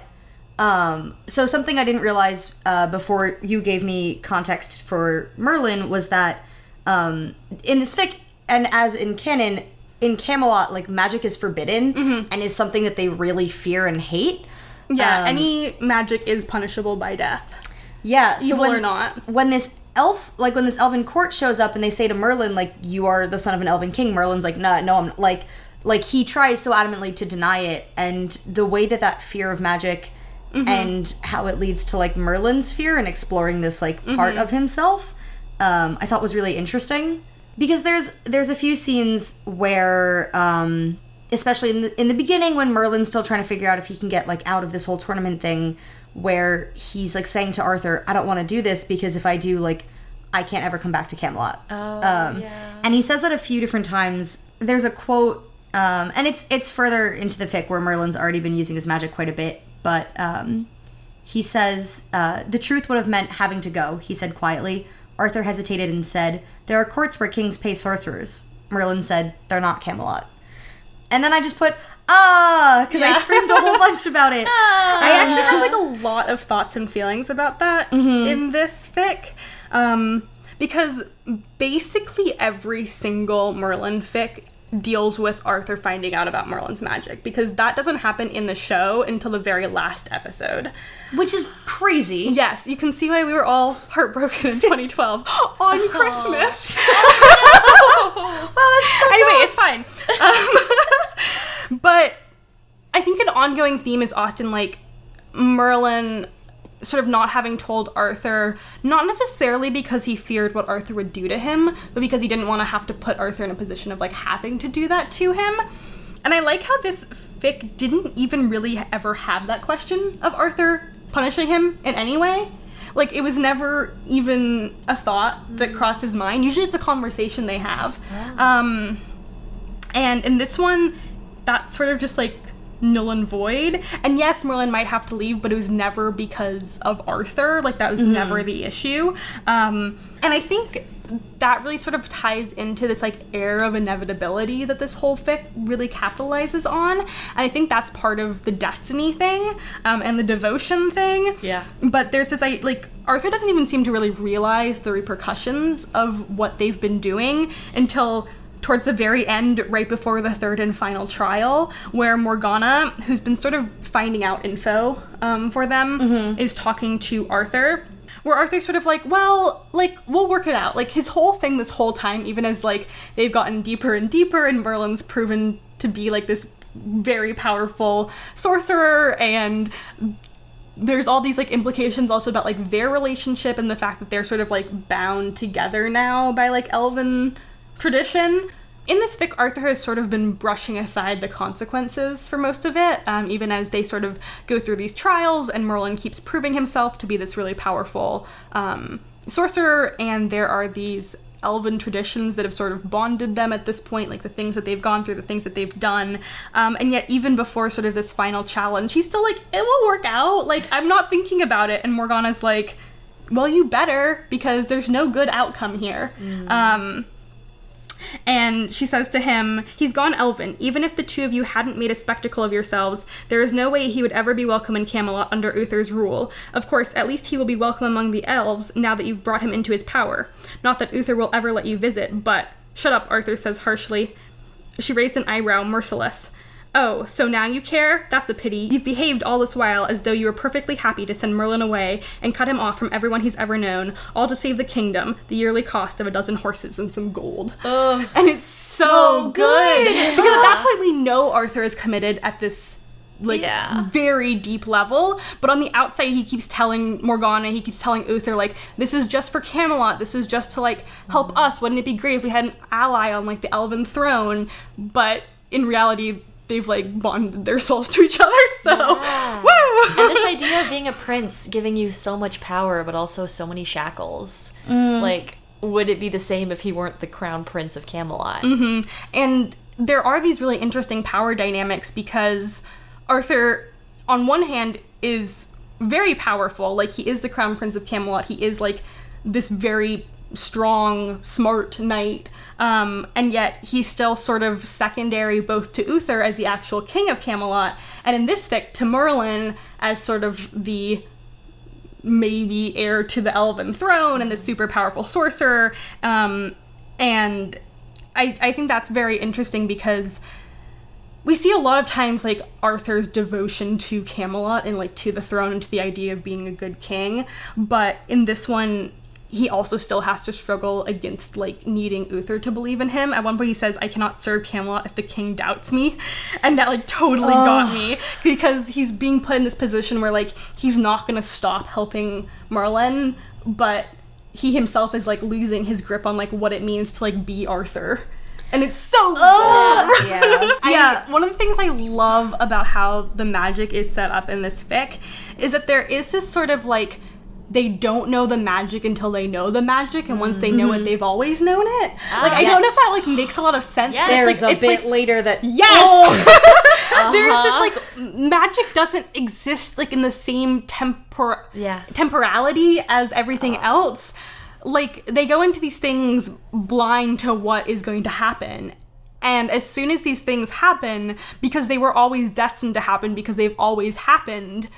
um, so something I didn't realize uh, before you gave me context for Merlin was that um, in this fic and as in canon, in Camelot, like magic is forbidden and is something that they really fear and hate. yeah, Um, any magic is punishable by death. Yeah, so Evil when, or not. when this elf, like when this elven court shows up and they say to Merlin, like, you are the son of an elven king, Merlin's like, no, no, I'm like, like he tries so adamantly to deny it, and the way that that fear of magic and how it leads to like Merlin's fear and exploring this like part of himself, um, I thought was really interesting because there's there's a few scenes where um especially in the in the beginning when Merlin's still trying to figure out if he can get like out of this whole tournament thing where he's like saying to Arthur, I don't want to do this because if I do like I can't ever come back to Camelot. Oh, Um, yeah. And he says that a few different times. There's a quote, um, and it's it's further into the fic where Merlin's already been using his magic quite a bit, but um, he says uh, the truth would have meant having to go. He said quietly. Arthur hesitated and said, "There are courts where kings pay sorcerers." Merlin said, "They're not Camelot." And then I just put ah because I screamed a whole bunch about it. I actually had like a lot of thoughts and feelings about that in this fic. Um, because basically every single Merlin fic deals with Arthur finding out about Merlin's magic because that doesn't happen in the show until the very last episode. which is crazy. Yes, you can see why we were all heartbroken in 2012 on Christmas. Well, that's so anyway, it's fine. Um, but I think an ongoing theme is often like Merlin sort of not having told Arthur, not necessarily because he feared what Arthur would do to him, but because he didn't want to have to put Arthur in a position of like having to do that to him. And I like how this fic didn't even really ever have that question of Arthur punishing him in any way. Like it was never even a thought that crossed his mind. Usually it's a conversation they have. Um and in this one, that's sort of just like null and void. And yes, Merlin might have to leave, but it was never because of Arthur. Like that was never the issue. Um, and I think that really sort of ties into this like air of inevitability that this whole fic really capitalizes on. And I think that's part of the destiny thing um, and the devotion thing. Yeah. But there's this I like Arthur doesn't even seem to really realize the repercussions of what they've been doing until towards the very end, right before the third and final trial, where Morgana, who's been sort of finding out info um, for them, is talking to Arthur. where Arthur's sort of like, well, like we'll work it out. Like his whole thing this whole time, even as like they've gotten deeper and deeper, and Merlin's proven to be like this very powerful sorcerer and there's all these like implications also about like their relationship and the fact that they're sort of like bound together now by like elven tradition in this fic, Arthur has sort of been brushing aside the consequences for most of it, um, even as they sort of go through these trials, and Merlin keeps proving himself to be this really powerful um, sorcerer, and there are these elven traditions that have sort of bonded them at this point, like the things that they've gone through, the things that they've done. Um, and yet, even before sort of this final challenge, he's still like, it will work out. Like, I'm not thinking about it. And Morgana's like, well, you better, because there's no good outcome here. Mm. Um, and she says to him, He's gone elven. Even if the two of you hadn't made a spectacle of yourselves, there is no way he would ever be welcome in Camelot under Uther's rule. Of course, at least he will be welcome among the elves now that you've brought him into his power. Not that Uther will ever let you visit, but. Shut up, Arthur says harshly. She raised an eyebrow, merciless. Oh, so now you care? That's a pity. You've behaved all this while as though you were perfectly happy to send Merlin away and cut him off from everyone he's ever known, all to save the kingdom, the yearly cost of a dozen horses and some gold. Ugh, and it's so, so good. good. because at that point we know Arthur is committed at this like yeah. very deep level. But on the outside, he keeps telling Morgana, he keeps telling Uther, like, this is just for Camelot. This is just to like help mm. us. Wouldn't it be great if we had an ally on like the Elven throne? But in reality, they've like bonded their souls to each other. So, yeah. woo! and this idea of being a prince giving you so much power, but also so many shackles. Mm. Like, would it be the same if he weren't the crown prince of Camelot? Mm-hmm. And there are these really interesting power dynamics because Arthur, on one hand, is very powerful. Like, he is the crown prince of Camelot. He is like this very strong, smart knight. Um, and yet he's still sort of secondary both to Uther as the actual king of Camelot, and in this fic to Merlin as sort of the maybe heir to the elven throne and the super powerful sorcerer. Um, and I, I think that's very interesting because we see a lot of times like Arthur's devotion to Camelot and like to the throne and to the idea of being a good king, but in this one he also still has to struggle against like needing Uther to believe in him. At one point, he says, "I cannot serve Camelot if the king doubts me," and that like totally oh. got me because he's being put in this position where like he's not gonna stop helping Merlin, but he himself is like losing his grip on like what it means to like be Arthur. And it's so good. Yeah. I, yeah. One of the things I love about how the magic is set up in this fic is that there is this sort of like they don't know the magic until they know the magic, and once they know mm-hmm. it, they've always known it. Ah, like I yes. don't know if that like makes a lot of sense. Yes. There's like, a bit like, later that yes, oh. uh-huh. there's this like magic doesn't exist like in the same tempor yeah. temporality as everything uh. else. Like they go into these things blind to what is going to happen, and as soon as these things happen, because they were always destined to happen, because they've always happened,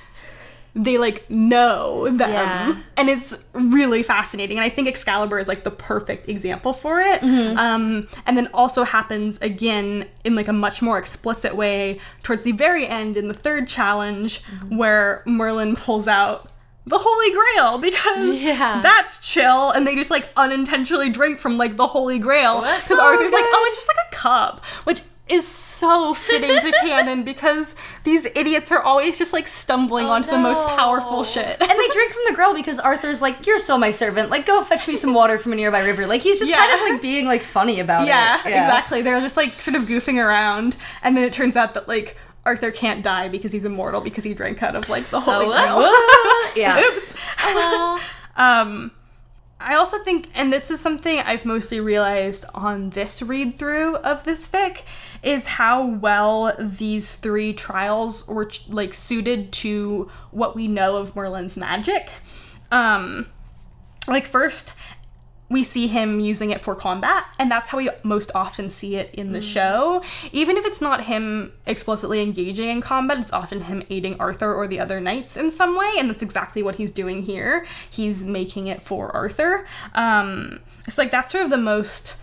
they like know them yeah. and it's really fascinating and i think excalibur is like the perfect example for it mm-hmm. um, and then also happens again in like a much more explicit way towards the very end in the third challenge mm-hmm. where merlin pulls out the Holy Grail because yeah. that's chill, and they just like unintentionally drink from like the Holy Grail because so Arthur's good. like, oh, it's just like a cup, which is so fitting to canon because these idiots are always just like stumbling oh, onto no. the most powerful shit. and they drink from the grail because Arthur's like, "You're still my servant. Like, go fetch me some water from a nearby river." Like, he's just yeah. kind of like being like funny about yeah, it. Yeah, exactly. They're just like sort of goofing around, and then it turns out that like Arthur can't die because he's immortal because he drank out of like the holy oh, grail. yeah. Oops. Oh, well. um I also think, and this is something I've mostly realized on this read through of this fic, is how well these three trials were like suited to what we know of Merlin's magic. Um, like first, we see him using it for combat, and that's how we most often see it in the mm. show. Even if it's not him explicitly engaging in combat, it's often him aiding Arthur or the other knights in some way, and that's exactly what he's doing here. He's making it for Arthur. Um, it's like that's sort of the most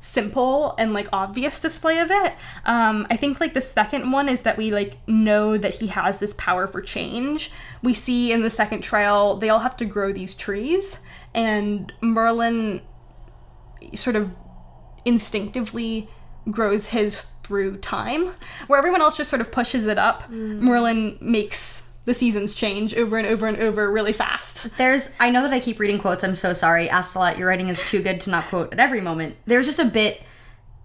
simple and like obvious display of it. Um, I think like the second one is that we like know that he has this power for change. We see in the second trial they all have to grow these trees, and Merlin sort of instinctively grows his through time, where everyone else just sort of pushes it up. Merlin makes the seasons change over and over and over really fast. There's, I know that I keep reading quotes. I'm so sorry, Astolat. Your writing is too good to not quote at every moment. There's just a bit.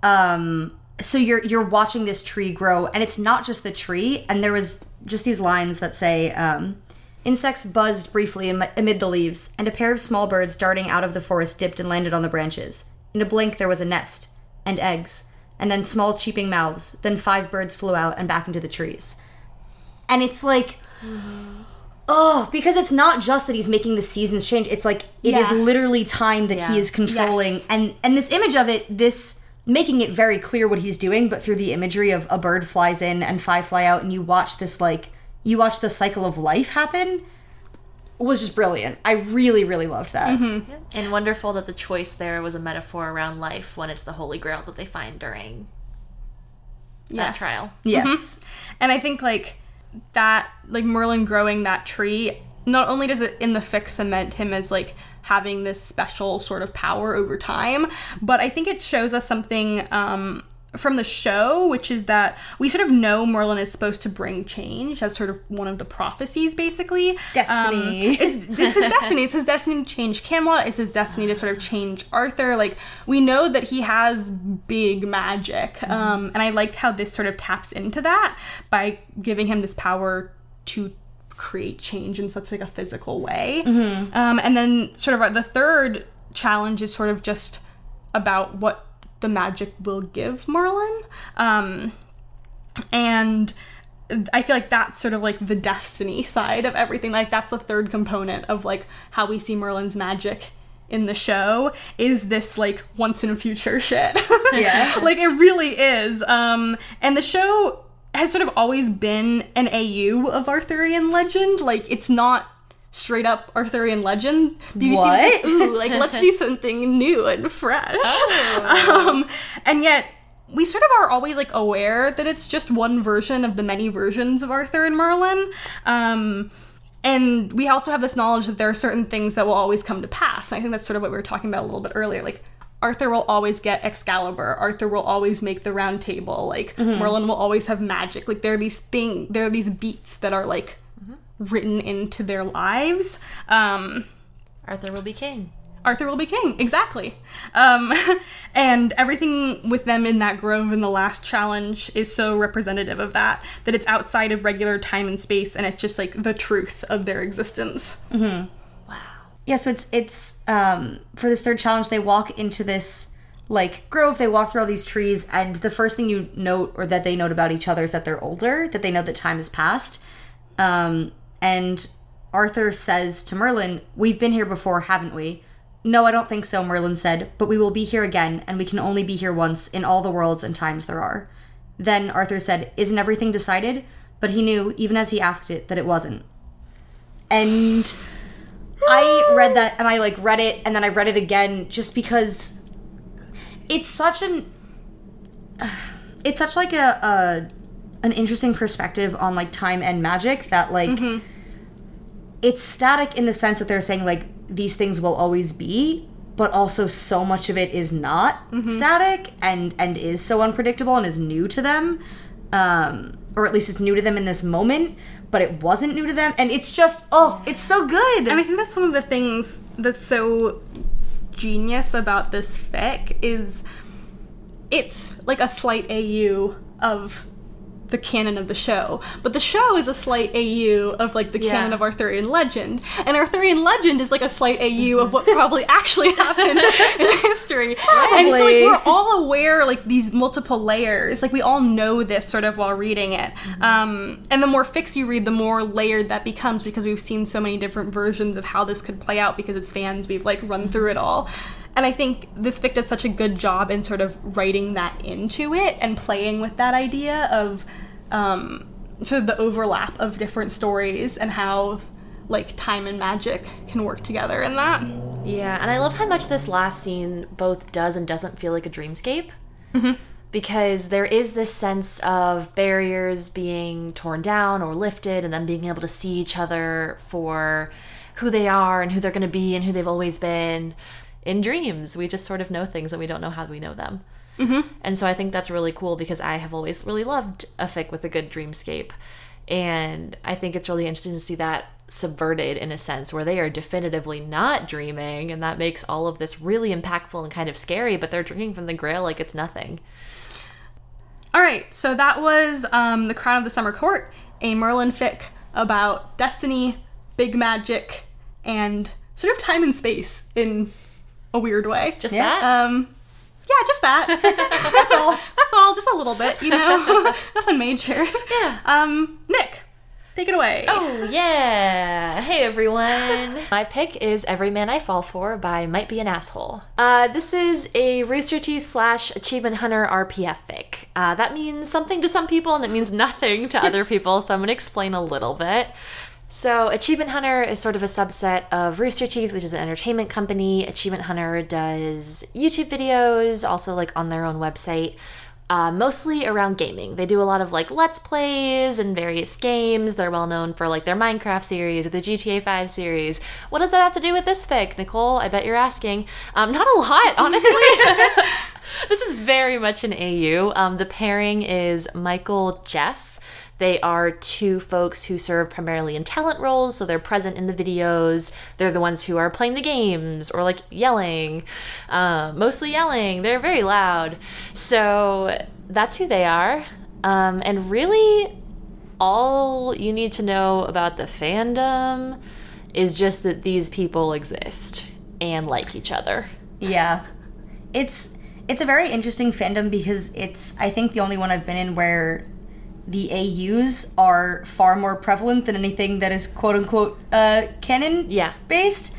Um, so you're you're watching this tree grow, and it's not just the tree. And there was just these lines that say, um, "Insects buzzed briefly amid the leaves, and a pair of small birds darting out of the forest dipped and landed on the branches. In a blink, there was a nest and eggs, and then small cheeping mouths. Then five birds flew out and back into the trees." And it's like. Mm-hmm. Oh, because it's not just that he's making the seasons change. It's like it is Yeah. literally time that Yeah. he is controlling, Yes. and and this image of it, this making it very clear what he's doing, but through the imagery of a bird flies in and five fly out, and you watch this like you watch the cycle of life happen, was just brilliant. I really really loved that. And wonderful that the choice there was a metaphor around life when it's the Holy Grail that they find during that Yes. trial. Yes, And I think like that, like Merlin growing that tree, not only does it in the fic cement him as like having this special sort of power over time, but I think it shows us something um, from the show, which is that we sort of know Merlin is supposed to bring change. That's sort of one of the prophecies, basically. Destiny. Um, it's, it's his destiny. It's his destiny to change Camelot. It's his destiny to sort of change Arthur. Like we know that he has big magic, um, and I liked how this sort of taps into that by giving him this power to create change in such like a physical way. Um, and then sort of the third challenge is sort of just about what the magic will give Merlin. Um, and I feel like that's sort of like the destiny side of everything. Like that's the third component of like how we see Merlin's magic in the show is this like once in a future shit. Yeah. like it really is. Um and the show has sort of always been an AU of Arthurian legend. Like it's not straight up Arthurian legend. BBC was like, Ooh, like let's do something new and fresh. Um, and yet we sort of are always like aware that it's just one version of the many versions of Arthur and Merlin. Um, and we also have this knowledge that there are certain things that will always come to pass. And I think that's sort of what we were talking about a little bit earlier. Like Arthur will always get Excalibur. Arthur will always make the round table. Like Merlin will always have magic. Like there are these thing there are these beats that are like written into their lives. Um, Arthur will be king. Arthur will be king, exactly. Um, and everything with them in that grove in the last challenge is so representative of that, that it's outside of regular time and space and it's just like the truth of their existence. Wow. yeah. So it's it's um for this third challenge, they walk into this like grove. They walk through all these trees, and the first thing you note or that they note about each other is that they're older. That they know that time has passed. Um, and Arthur says to Merlin, "We've been here before, haven't we?" No, I don't think so, Merlin said, but we will be here again, and we can only be here once in all the worlds and times there are. Then Arthur said, Isn't everything decided? But he knew, even as he asked it, that it wasn't. And I read that and I like read it and then I read it again just because it's such an it's such like a, a an interesting perspective on like time and magic that like mm-hmm. It's static in the sense that they're saying like these things will always be but also so much of it is not static and and is so unpredictable and is new to them um or at least it's new to them in this moment but it wasn't new to them. And it's just oh it's so good. And I think that's one of the things that's so genius about this fic is it's like a slight AU of the canon of the show, but the show is a slight AU of like the Yeah. canon of Arthurian legend, and Arthurian legend is like a slight AU of what probably actually happened in history. And so like we're all aware like these multiple layers, like we all know this sort of while reading it. Um, and the more fics you read, the more layered that becomes because we've seen so many different versions of how this could play out because as fans we've like run through it all. And I think this fic does such a good job in sort of writing that into it and playing with that idea of um, sort of the overlap of different stories and how like time and magic can work together in that. Yeah, and I love how much this last scene both does and doesn't feel like a dreamscape. Because there is this sense of barriers being torn down or lifted, and then being able to see each other for who they are and who they're going to be and who they've always been. In dreams, we just sort of know things and we don't know how we know them. And so I think that's really cool because I have always really loved a fic with a good dreamscape. And I think it's really interesting to see that subverted in a sense where they are definitively not dreaming. And that makes all of this really impactful and kind of scary, but they're drinking from the grail like it's nothing. All right, so that was um, The Crown of the Summer Court, a Merlin fic about destiny, big magic, and sort of time and space in a weird way. Just Yeah. that? um, yeah, just that. That's all. That's all. Just a little bit, you know. Nothing major. Yeah. Um, Nick, take it away. Oh, yeah. Hey, everyone. My pick is Every Man I Fall For by Might Be an Asshole. Uh, this is a Rooster Teeth slash Achievement Hunter RPF fic. Uh, that means something to some people and it means nothing to other people, so I'm going to explain a little bit. So, Achievement Hunter is sort of a subset of Rooster Teeth, which is an entertainment company. Achievement Hunter does YouTube videos, also like on their own website, uh, mostly around gaming. They do a lot of like Let's Plays and various games. They're well known for like their Minecraft series or the GTA 5 series. What does that have to do with this fic, Nicole? I bet you're asking. Um, not a lot, honestly. this is very much an AU. Um, the pairing is Michael Geoff. They are two folks who serve primarily in talent roles, so they're present in the videos. They're the ones who are playing the games or like yelling, um, mostly yelling. They're very loud. So that's who they are. Um, and really, all you need to know about the fandom is just that these people exist and like each other. Yeah. It's it's a very interesting fandom because it's I think the only one I've been in where the AUs are far more prevalent than anything that is quote unquote uh canon Yeah. based.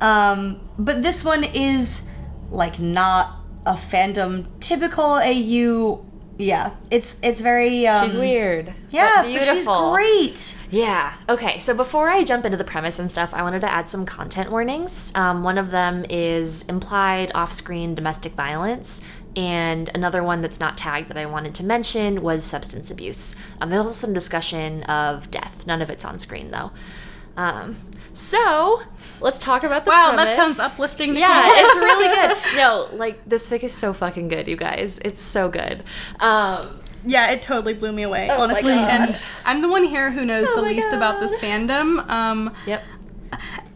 Um but this one is like not a fandom typical AU. Yeah. It's it's very um, She's weird. Yeah, but but she's great. Yeah. Okay. So before I jump into the premise and stuff, I wanted to add some content warnings. Um, one of them is implied off screen domestic violence. And another one that's not tagged that I wanted to mention was substance abuse. Um, there's also some discussion of death. None of it's on screen though. Um, so let's talk about the wow, premise. that sounds uplifting. Yeah, it's really good. No, like this fic is so fucking good, you guys. It's so good. Um, Yeah, it totally blew me away, my honestly. God. And I'm the one here who knows the my least about this fandom. Um, yep.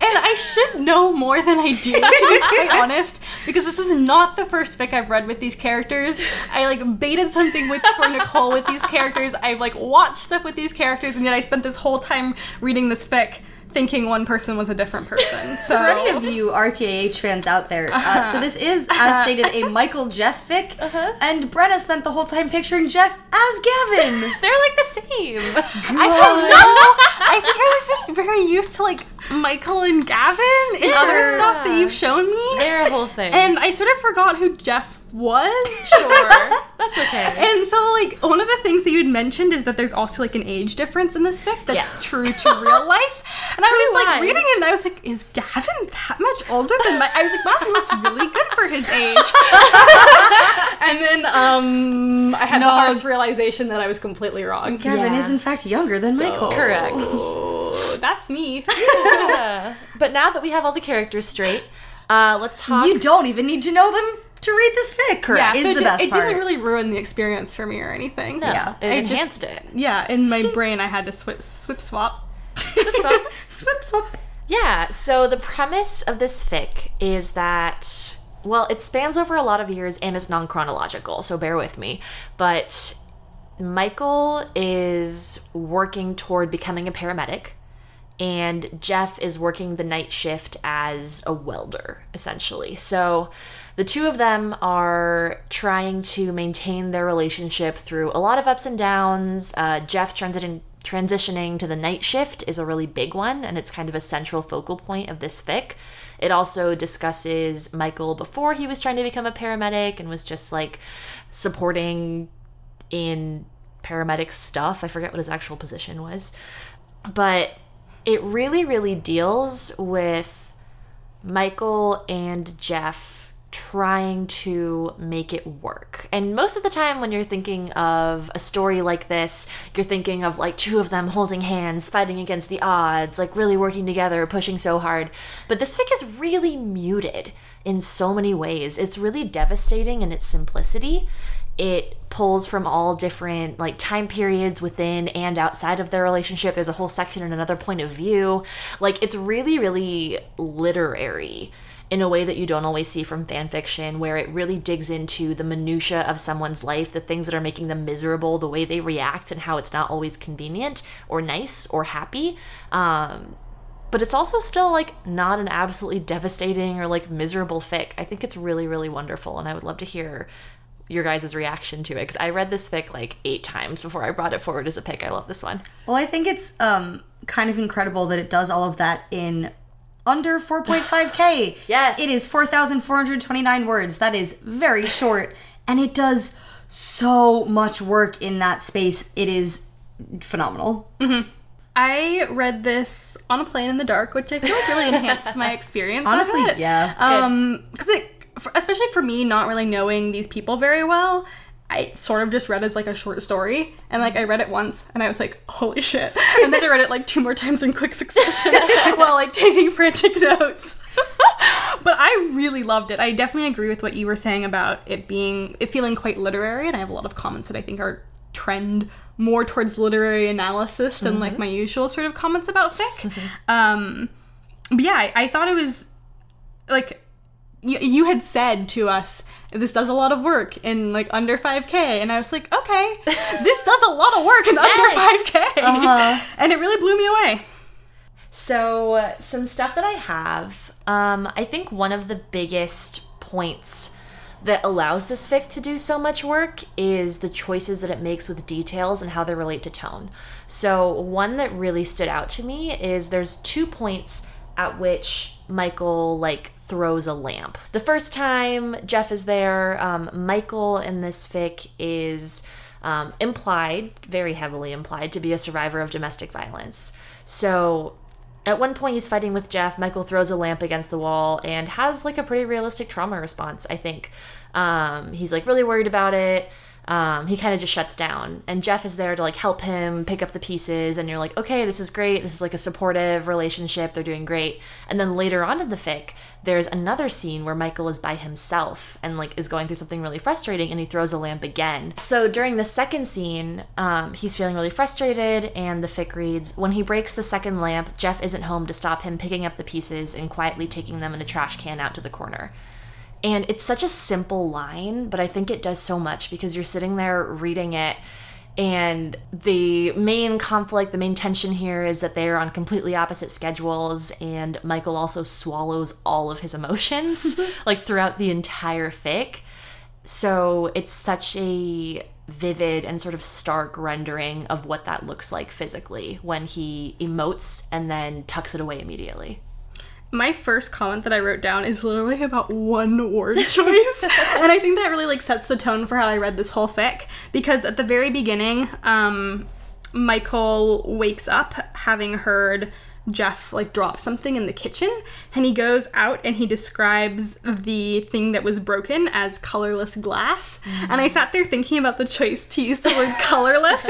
And I should know more than I do, to be quite honest, because this is not the first fic I've read with these characters. I like baited something with for Nicole with these characters. I've like watched stuff with these characters, and yet I spent this whole time reading this fic thinking one person was a different person. So For any of you RTAH fans out there, uh, uh-huh. so this is, as uh-huh. stated, a Michael Geoff fic, uh-huh. and Brenna spent the whole time picturing Geoff as Gavin. They're like the same. I don't know. I think I was just very used to like Michael and Gavin and other stuff that you've shown me. They're a whole thing. And I sort of forgot who Geoff was. sure, that's okay. And so, like, one of the things that you had mentioned is that there's also like an age difference in this fic that's Yes. true to real life. And I was like reading it, and I was like, "Is Gavin that much older than my?" I was like, "Wow, he looks really good for his age." and then, um, I had No. the harsh realization that I was completely wrong. Gavin Yeah. is in fact younger than Michael. Correct. Oh, that's me. But now that we have all the characters straight, uh, let's talk. You don't even need to know them to read this fic. yeah, is so it, the di- best it part. didn't really ruin the experience for me or anything. No, Yeah. it I just- enhanced it. Yeah, in my brain, I had to swip, swip swap. So, Swip swap. yeah. So the premise of this fic is that well, it spans over a lot of years and is non-chronological. So bear with me, but. Michael is working toward becoming a paramedic, and Geoff is working the night shift as a welder, essentially. So the two of them are trying to maintain their relationship through a lot of ups and downs. Uh, Geoff transiting, transitioning to the night shift is a really big one, and it's kind of a central focal point of this fic. It also discusses Michael before he was trying to become a paramedic and was just like supporting in paramedic stuff. I forget what his actual position was. But it really, really deals with Michael and Geoff trying to make it work. And most of the time, when you're thinking of a story like this, you're thinking of like two of them holding hands, fighting against the odds, like really working together, pushing so hard. But this fic is really muted in so many ways. It's really devastating in its simplicity. It pulls from all different like time periods within and outside of their relationship. There's a whole section and another point of view. Like it's really, really literary in a way that you don't always see from fan fiction, where it really digs into the minutia of someone's life, the things that are making them miserable, the way they react, and how it's not always convenient or nice or happy. Um, but it's also still like not an absolutely devastating or like miserable fic. I think it's really, really wonderful, and I would love to hear your guys' reaction to it because I read this fic like eight times before I brought it forward as a pick. I love this one. Well, I think it's um, kind of incredible that it does all of that in under 4.5k. Yes. It is 4,429 words. That is very short. And it does so much work in that space. It is phenomenal. I read this on a plane in the dark, which I feel like really enhanced my experience. Honestly, it. yeah. Um, because it, especially for me, not really knowing these people very well, I sort of just read as like a short story, and like I read it once, and I was like, "Holy shit!" And then I read it like two more times in quick succession while like taking frantic notes. but I really loved it. I definitely agree with what you were saying about it being it feeling quite literary, and I have a lot of comments that I think are trend more towards literary analysis than like my usual sort of comments about fic. um, but yeah, I, I thought it was like you, you had said to us this does a lot of work in like under 5k and i was like okay this does a lot of work in Yes. under 5k Uh-huh. and it really blew me away So, uh, some stuff that I have. Um, I think one of the biggest points that allows this fic to do so much work is the choices that it makes with details and how they relate to tone. So, one that really stood out to me is there's two points at which Michael like throws a lamp. The first time Geoff is there, um, Michael in this fic is um, implied, very heavily implied, to be a survivor of domestic violence. So at one point, he's fighting with Geoff. Michael throws a lamp against the wall and has like a pretty realistic trauma response, I think. Um, he's like really worried about it. Um, he kind of just shuts down. And Geoff is there to like help him pick up the pieces. And you're like, okay, this is great. This is like a supportive relationship. They're doing great. And then later on in the fic, there's another scene where Michael is by himself and like is going through something really frustrating and he throws a lamp again. So during the second scene, um, he's feeling really frustrated and the fic reads When he breaks the second lamp, Geoff isn't home to stop him picking up the pieces and quietly taking them in a trash can out to the corner. And it's such a simple line, but I think it does so much because you're sitting there reading it and the main conflict, the main tension here is that they're on completely opposite schedules, and Michael also swallows all of his emotions, like throughout the entire fic. So it's such a vivid and sort of stark rendering of what that looks like physically when he emotes and then tucks it away immediately. My first comment that i wrote down is literally about one word choice and i think that really like sets the tone for how i read this whole fic because at the very beginning um michael wakes up having heard Geoff like drop something in the kitchen and he goes out and he describes the thing that was broken as colorless glass. And I sat there thinking about the choice to use the word colorless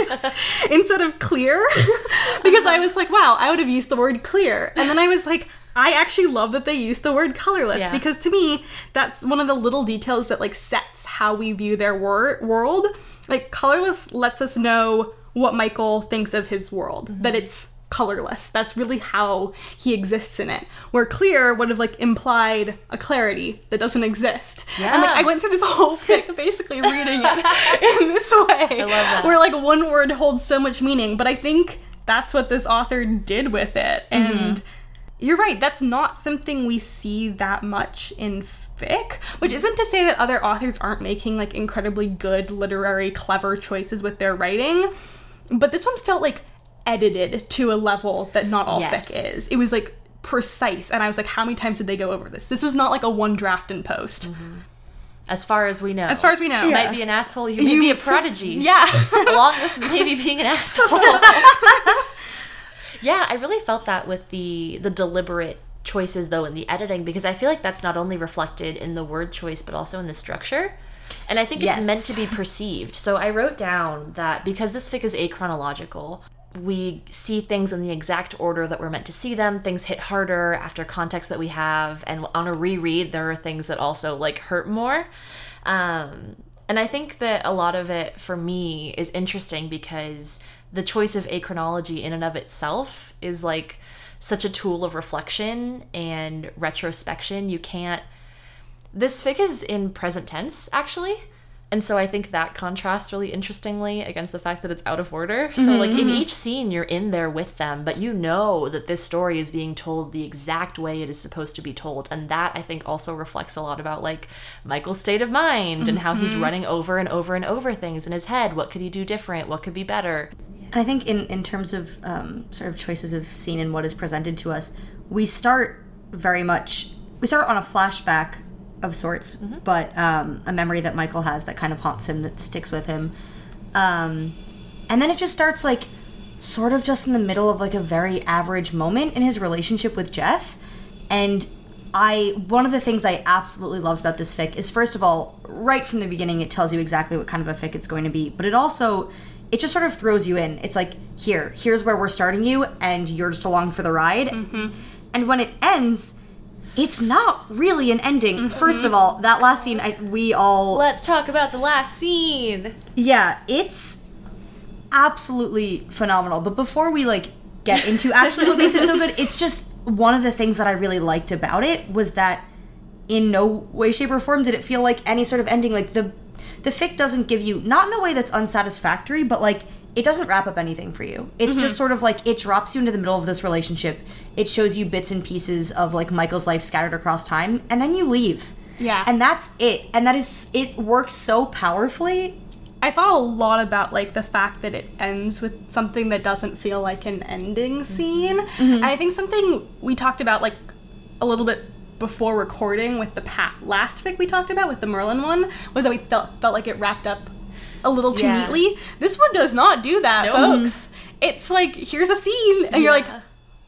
instead of clear because I was like, wow, I would have used the word clear. And then I was like, I actually love that they use the word colorless Yeah. because to me that's one of the little details that like sets how we view their wor- world. Like colorless lets us know what Michael thinks of his world, mm-hmm. that it's colorless. That's really how he exists in it. Where clear would have like implied a clarity that doesn't exist. Yeah. And like I went through this whole fic basically reading it in this way. I love that. Where like one word holds so much meaning, but I think that's what this author did with it. Mm-hmm. And you're right, that's not something we see that much in fic, which isn't to say that other authors aren't making like incredibly good literary clever choices with their writing, but this one felt like edited to a level that not all Yes. fic is. It was like precise and I was like how many times did they go over this? This was not like a one draft and post. Mm-hmm. As far as we know. As far as we know. You might be an asshole, you may be a prodigy. Yeah. along with maybe being an asshole. Yeah, I really felt that with the the deliberate choices though in the editing because I feel like that's not only reflected in the word choice but also in the structure. And I think it's meant to be perceived. So I wrote down that because this fic is achronological, we see things in the exact order that we're meant to see them. Things hit harder after context that we have, and on a reread, there are things that also like hurt more. Um, and I think that a lot of it for me is interesting because the choice of achronology in and of itself is like such a tool of reflection and retrospection. You can't. This fic is in present tense, actually. And so I think that contrasts really interestingly against the fact that it's out of order. So, mm-hmm, like, in mm-hmm. each scene, you're in there with them, but you know that this story is being told the exact way it is supposed to be told. And that, I think, also reflects a lot about, like, Michael's state of mind and how he's mm-hmm. running over and over and over things in his head. What could he do different? What could be better? And I think in, in terms of um, sort of choices of scene and what is presented to us, we start very much we start on a flashback of sorts, but um, a memory that Michael has that kind of haunts him, that sticks with him. Um, and then it just starts like sort of just in the middle of like a very average moment in his relationship with Geoff. And I one of the things I absolutely loved about this fic is first of all, right from the beginning it tells you exactly what kind of a fic it's going to be, but it also it just sort of throws you in. It's like, here, here's where we're starting you, and you're just along for the ride. Mm-hmm. And when it ends, it's not really an ending. Mm-hmm. First of all, that last scene, I, we all Let's talk about the last scene. yeah, it's absolutely phenomenal. But before we like get into actually what makes it so good, it's just one of the things that I really liked about it was that in no way, shape, or form did it feel like any sort of ending. Like the the fic doesn't give you not in a way that's unsatisfactory, but like it doesn't wrap up anything for you. It's mm-hmm. just sort of like it drops you into the middle of this relationship. It shows you bits and pieces of like Michael's life scattered across time, and then you leave. Yeah. And that's it. And that is it works so powerfully I thought a lot about like the fact that it ends with something that doesn't feel like an ending mm-hmm. scene. Mm-hmm. And I think something we talked about like a little bit before recording with the pat last fic we talked about with the Merlin one was that we felt felt like it wrapped up a little too Yeah. neatly. This one does not do that, No. folks. It's like here's a scene and you're like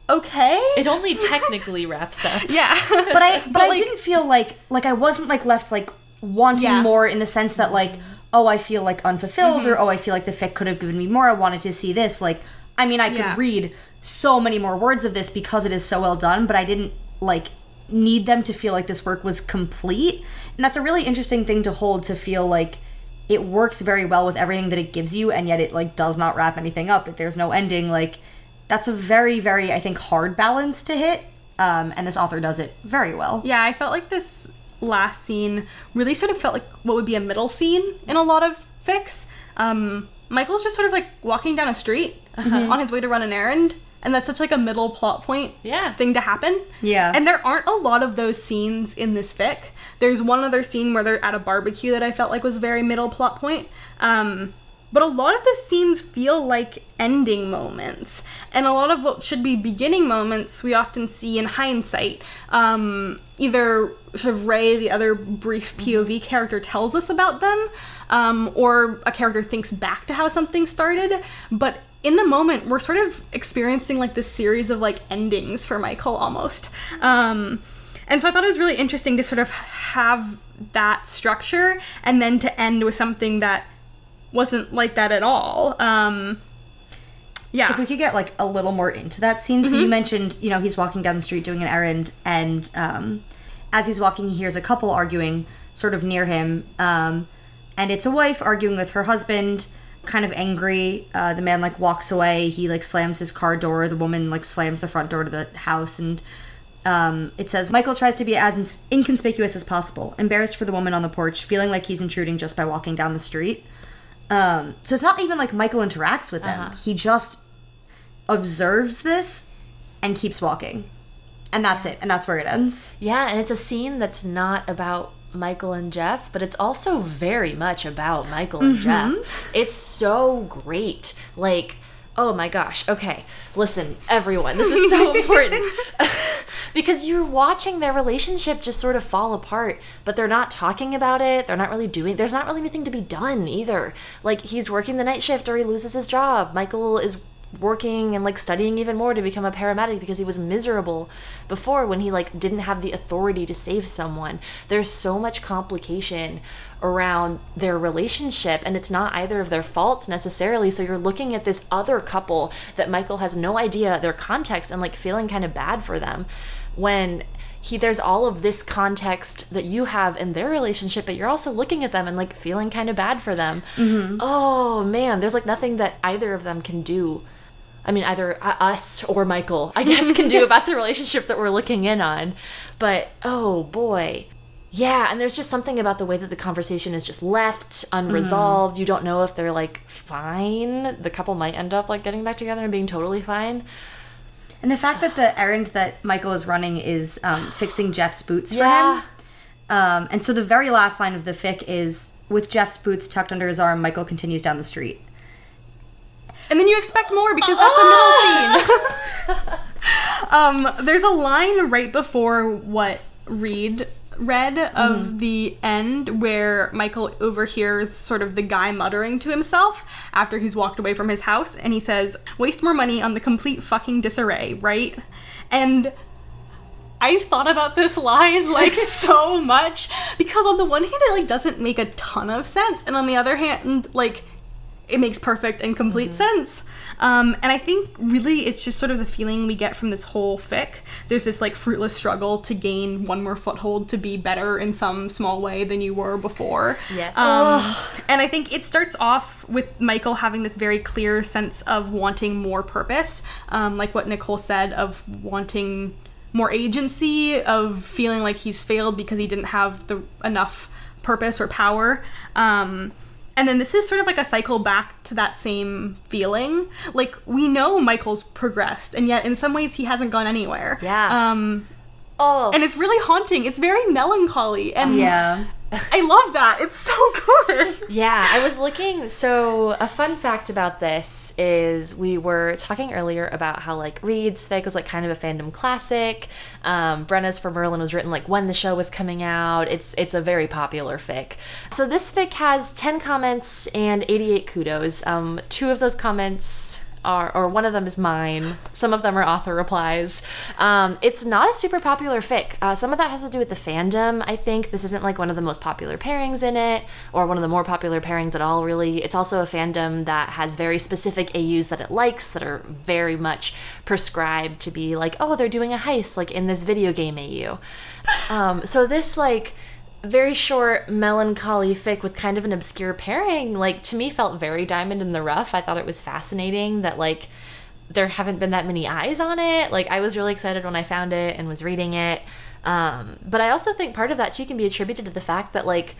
okay. It only technically wraps up. yeah. but I but, I like- didn't feel like like I wasn't like left like wanting Yeah. more in the sense that like oh I feel like unfulfilled Mm-hmm. or oh I feel like the fic could have given me more I wanted to see this like I mean I could Yeah. read so many more words of this because it is so well done but I didn't like need them to feel like this work was complete. And that's a really interesting thing to hold to feel like it works very well with everything that it gives you and yet it like does not wrap anything up. If there's no ending like that's a very very i think hard balance to hit um, and this author does it very well. Yeah, I felt like this last scene really sort of felt like what would be a middle scene in a lot of fics. Um, Michael's just sort of like walking down a street on his way to run an errand, and that's such like a middle plot point Yeah. thing to happen. Yeah. And there aren't a lot of those scenes in this fic. There's one other scene where they're at a barbecue that I felt like was very middle plot point. Um, but a lot of the scenes feel like ending moments. And a lot of what should be beginning moments we often see in hindsight. Um, either sort of Ray, the other brief POV character, tells us about them, um, or a character thinks back to how something started. But in the moment, we're sort of experiencing like this series of like endings for Michael almost. Um, and so I thought it was really interesting to sort of have that structure and then to end with something that wasn't like that at all. Um, yeah. if we could get like a little more into that scene so you mentioned you know he's walking down the street doing an errand and um, as he's walking he hears a couple arguing sort of near him um, and it's a wife arguing with her husband kind of angry uh, the man like walks away he like slams his car door the woman like slams the front door to the house and um, it says Michael tries to be as ins- inconspicuous as possible, embarrassed for the woman on the porch, feeling like he's intruding just by walking down the street. Um, so it's not even like Michael interacts with them; he just observes this and keeps walking, and that's it. And that's where it ends. Yeah, and it's a scene that's not about Michael and Geoff, but it's also very much about Michael and mm-hmm. Geoff. It's so great. Like, oh my gosh. Okay, listen, everyone, this is so important. because you're watching their relationship just sort of fall apart, but they're not talking about it. They're not really doing there's not really anything to be done either. Like he's working the night shift or he loses his job. Michael is working and like studying even more to become a paramedic because he was miserable before when he like didn't have the authority to save someone. There's so much complication around their relationship and it's not either of their faults necessarily. So you're looking at this other couple that Michael has no idea their context and like feeling kind of bad for them when he there's all of this context that you have in their relationship but you're also looking at them and like feeling kind of bad for them mm-hmm. oh man there's like nothing that either of them can do i mean either us or michael i guess can do about the relationship that we're looking in on but oh boy yeah and there's just something about the way that the conversation is just left unresolved you don't know if they're like fine the couple might end up like getting back together and being totally fine And the fact that the errand that Michael is running is um, fixing Geoff's boots for Yeah. him. Um, and so the very last line of the fic is with Geoff's boots tucked under his arm, Michael continues down the street. And then you expect more because that's a middle scene. um, there's a line right before what Reed read of the end where Michael overhears sort of the guy muttering to himself after he's walked away from his house and he says, Waste more money on the complete fucking disarray, right? And I've thought about this line like so much because on the one hand it like doesn't make a ton of sense and on the other hand like it makes perfect and complete sense. Um, and I think really it's just sort of the feeling we get from this whole fic. There's this like fruitless struggle to gain one more foothold to be better in some small way than you were before. Yes. Um, and I think it starts off with Michael having this very clear sense of wanting more purpose, um, like what Nicole said, of wanting more agency, of feeling like he's failed because he didn't have the enough purpose or power. Um, and then this is sort of like a cycle back to that same feeling. Like we know Michael's progressed, and yet in some ways he hasn't gone anywhere. Yeah. Um, oh and it's really haunting. It's very melancholy, and Yeah. I love that. It's so good. Yeah, I was looking. So, a fun fact about this is we were talking earlier about how, like, Reed's fic was, like, kind of a fandom classic. Um, Brenna's for Merlin was written, like, when the show was coming out. It's, it's a very popular fic. So, this fic has 10 comments and 88 kudos. Um, two of those comments are, or one of them is mine. Some of them are author replies. Um, it's not a super popular fic. Uh, some of that has to do with the fandom. I think this isn't like one of the most popular pairings in it, or one of the more popular pairings at all. Really, it's also a fandom that has very specific AUs that it likes that are very much prescribed to be like, oh, they're doing a heist, like in this video game AU. Um, so this like very short melancholy fic with kind of an obscure pairing like to me felt very diamond in the rough i thought it was fascinating that like there haven't been that many eyes on it like i was really excited when i found it and was reading it um, but i also think part of that too can be attributed to the fact that like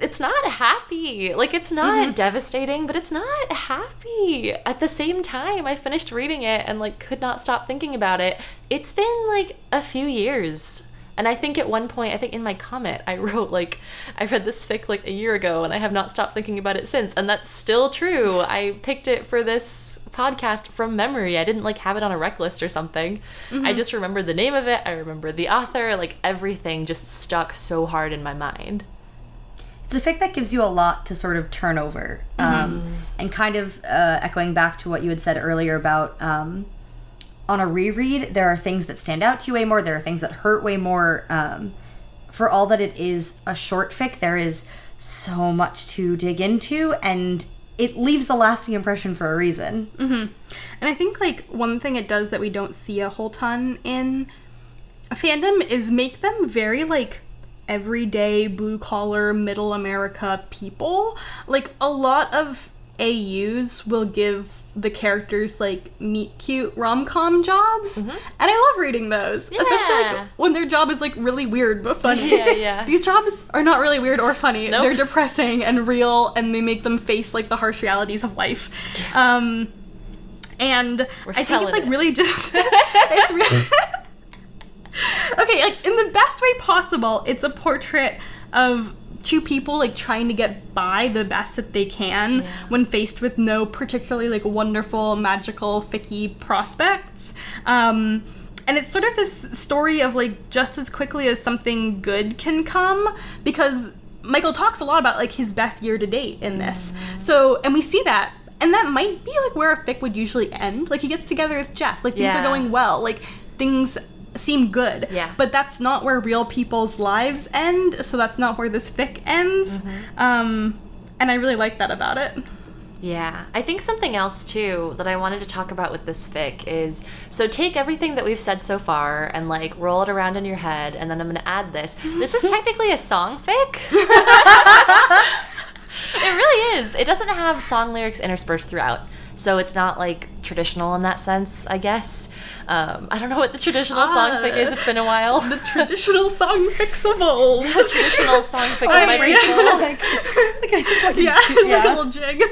it's not happy. Like it's not devastating, but it's not happy. At the same time, I finished reading it and like could not stop thinking about it. It's been like a few years. And I think at one point, I think in my comment, I wrote like I read this fic like a year ago and I have not stopped thinking about it since. And that's still true. I picked it for this podcast from memory. I didn't like have it on a rec list or something. I just remembered the name of it. I remembered the author. Like everything just stuck so hard in my mind. It's a fic that gives you a lot to sort of turn over. Um, and kind of uh, echoing back to what you had said earlier about um, on a reread, there are things that stand out to you way more, there are things that hurt way more. Um, for all that it is a short fic, there is so much to dig into, and it leaves a lasting impression for a reason. And I think like one thing it does that we don't see a whole ton in fandom is make them very like everyday blue collar middle America people. Like a lot of AUs will give the characters like meet cute rom com jobs, and I love reading those, especially like, when their job is like really weird but funny. Yeah, yeah. These jobs are not really weird or funny. Nope. They're depressing and real, and they make them face like the harsh realities of life. Um, and We're I think it's like it. really just it's really okay. Like in the best way possible, it's a portrait of two people like trying to get by the best that they can when faced with no particularly like wonderful, magical, ficky prospects. Um, and it's sort of this story of like just as quickly as something good can come because Michael talks a lot about like his best year to date in this. So, and we see that and that might be like where a fic would usually end. Like he gets together with Geoff, like things are going well, like things seem good. Yeah. But that's not where real people's lives end, so that's not where this fic ends. Mm-hmm. Um, and I really like that about it. Yeah, I think something else too that I wanted to talk about with this fic is so take everything that we've said so far and like roll it around in your head, and then I'm gonna add this. This is technically a song fic. it really is. It doesn't have song lyrics interspersed throughout, so it's not like traditional in that sense. I guess. Um, I don't know what the traditional song Ah. fic is. It's been a while. The traditional song fics of old. The traditional song fic of my people. like, like a fucking yeah, shoot- like a yeah. little jig.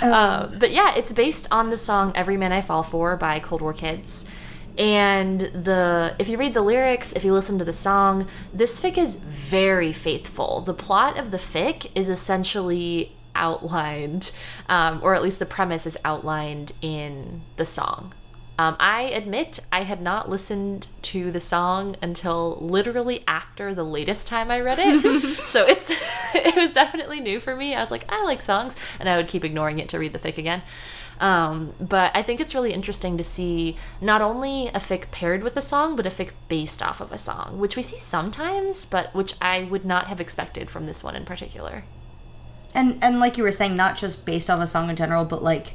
Uh, but yeah, it's based on the song "Every Man I Fall For" by Cold War Kids. And the if you read the lyrics, if you listen to the song, this fic is very faithful. The plot of the fic is essentially outlined, um, or at least the premise is outlined in the song. Um, I admit I had not listened to the song until literally after the latest time I read it. so it's it was definitely new for me. I was like, I like songs, and I would keep ignoring it to read the fic again. Um, but I think it's really interesting to see not only a fic paired with a song, but a fic based off of a song, which we see sometimes, but which I would not have expected from this one in particular. And and like you were saying, not just based off a song in general, but like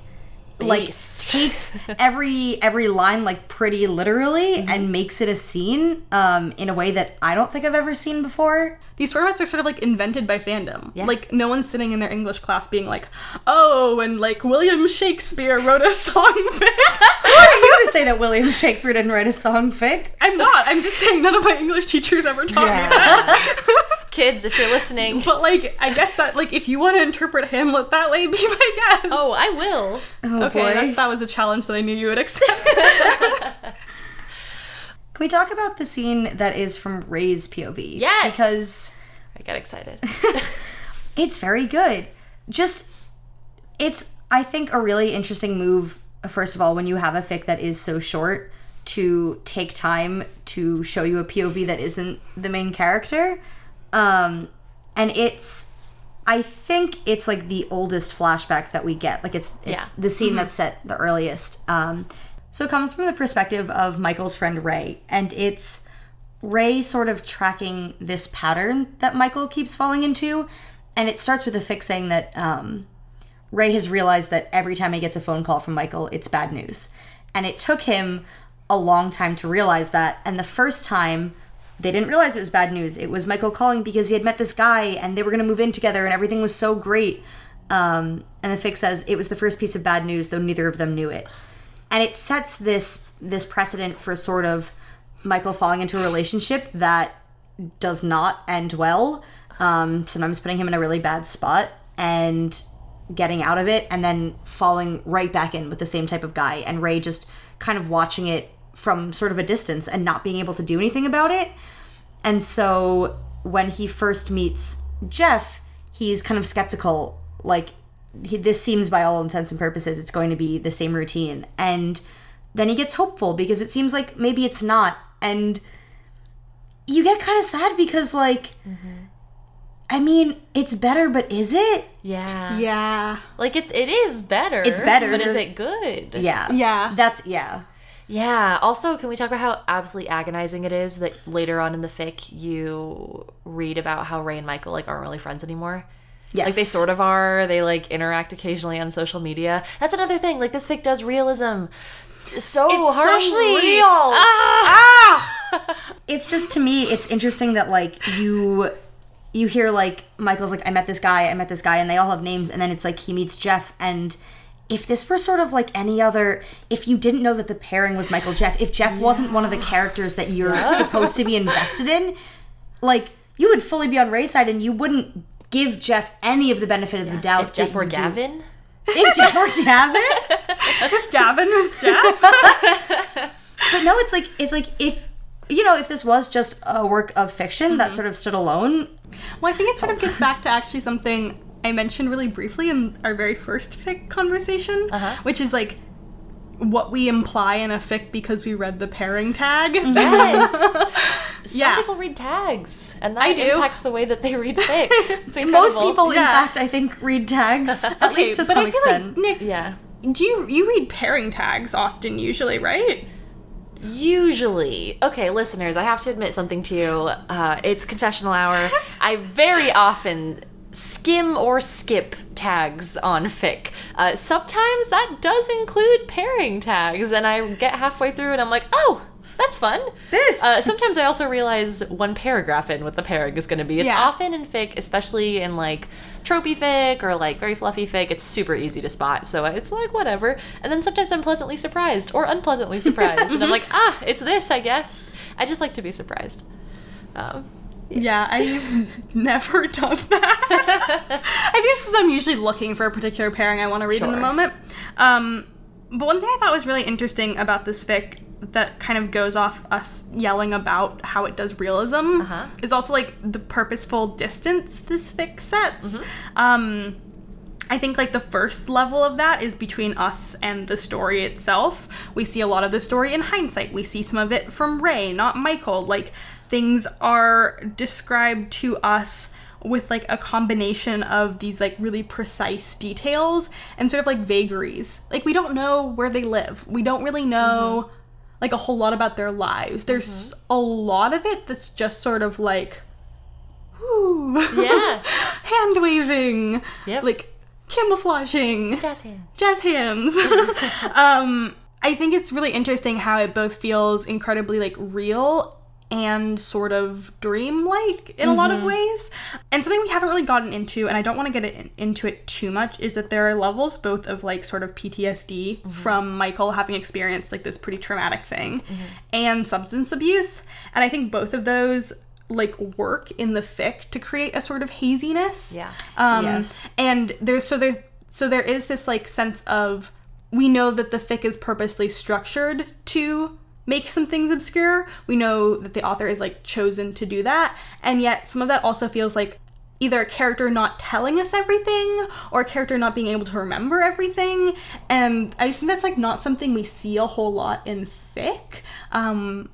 like takes every every line like pretty literally Mm-hmm. and makes it a scene um in a way that I don't think I've ever seen before. These formats are sort of like invented by fandom. Yeah. Like no one's sitting in their English class being like, "Oh, and like William Shakespeare wrote a song fic." Who are you to say that William Shakespeare didn't write a song fic? I'm not. I'm just saying none of my English teachers ever taught me that. Kids, if you're listening, but like, I guess that like if you want to interpret Hamlet that way, be my guest. oh, I will. Oh okay. boy. That's, that was a challenge that I knew you would accept. Can we talk about the scene that is from Ray's POV? Yes. Because I got excited. it's very good. Just it's I think a really interesting move first of all when you have a fic that is so short to take time to show you a POV that isn't the main character. Um and it's I think it's like the oldest flashback that we get. Like it's it's Yeah. the scene that's set the earliest. Um so it comes from the perspective of Michael's friend Ray and it's Ray sort of tracking this pattern that Michael keeps falling into. And it starts with a fix saying that um, Ray has realized that every time he gets a phone call from Michael, it's bad news. And it took him a long time to realize that. And the first time, they didn't realize it was bad news. It was Michael calling because he had met this guy and they were going to move in together and everything was so great. Um, and the fic says it was the first piece of bad news, though neither of them knew it. And it sets this this precedent for sort of Michael falling into a relationship that does not end well. Um, sometimes putting him in a really bad spot and getting out of it, and then falling right back in with the same type of guy. And Ray just kind of watching it from sort of a distance and not being able to do anything about it. And so when he first meets Geoff, he's kind of skeptical. Like, he, this seems, by all intents and purposes, it's going to be the same routine. And then he gets hopeful because it seems like maybe it's not. And you get kind of sad because, like, mm-hmm. I mean, it's better, but is it? Yeah. yeah. Like it, it is better. It's better. But is it good? Yeah. Yeah. That's, yeah. Yeah. Also, can we talk about how absolutely agonizing it is that later on in the fic you read about how Ray and Michael like aren't really friends anymore? Yes. Like they sort of are. They like interact occasionally on social media. That's another thing. Like this fic does realism so It's so harshly. real. Ah! it's just to me it's interesting that like you you hear like michael's like i met this guy i met this guy and they all have names and then it's like he meets geoff and if this were sort of like any other if you didn't know that the pairing was michael geoff if geoff wasn't one of the characters that you're supposed to be invested in like you would fully be on ray's side and you wouldn't give geoff any of the benefit of the doubt if Geoff were you do. Gavin, if geoff were gavin? If Gavin was Geoff. But no, it's like it's like if you know if this was just a work of fiction that mm-hmm. sort of stood alone. Well, I think it sort of oh. gets back to actually something I mentioned really briefly in our very first fic conversation, Uh-huh. which is like what we imply in a fic because we read the pairing tag. yes, Some Yeah. people read tags, and that I do. impacts the way that they read fic. It's Most incredible. people, in fact, I think read tags at least to but some I feel extent. like Nick, Yeah. do you you read pairing tags often usually, right? Usually, okay, listeners, I have to admit something to you. Uh, it's confessional hour. I very often skim or skip tags on fic. Uh, sometimes that does include pairing tags, and I get halfway through and I'm like, oh, that's fun. This. Uh, sometimes I also realize one paragraph in what the pairing is going to be. It's Yeah. often in fic, especially in like tropey fic or like very fluffy fic. It's super easy to spot, so it's like whatever. And then sometimes I'm pleasantly surprised or unpleasantly surprised, and I'm like, ah, it's this, I guess. I just like to be surprised. Um, Yeah, I've never done that. I think because I'm usually looking for a particular pairing I want to read in the moment. Um, but one thing I thought was really interesting about this fic that kind of goes off us yelling about how it does realism Uh-huh. is also like the purposeful distance this fic sets. Um, I think like the first level of that is between us and the story itself. We see a lot of the story in hindsight. We see some of it from Ray, not Michael. Like things are described to us with like a combination of these like really precise details and sort of like vagaries. Like we don't know where they live. We don't really know like a whole lot about their lives. There's a lot of it that's just sort of like whoo. Yeah. Hand waving. Yep. Like camouflaging. jazz hands. Jazz hands. um, I think it's really interesting how it both feels incredibly like real and sort of dreamlike in a lot of mm-hmm. ways. And something we haven't really gotten into, and I don't want to get it in, into it too much, is that there are levels both of like sort of PTSD mm-hmm. from Michael having experienced like this pretty traumatic thing mm-hmm. and substance abuse. And I think both of those like work in the fic to create a sort of haziness. Yeah. Um, Yes. And there's so there's so there is this like sense of we know that the fic is purposely structured to make some things obscure. We know that the author is like chosen to do that, and yet some of that also feels like either a character not telling us everything or a character not being able to remember everything. And I just think that's like not something we see a whole lot in fic. Um,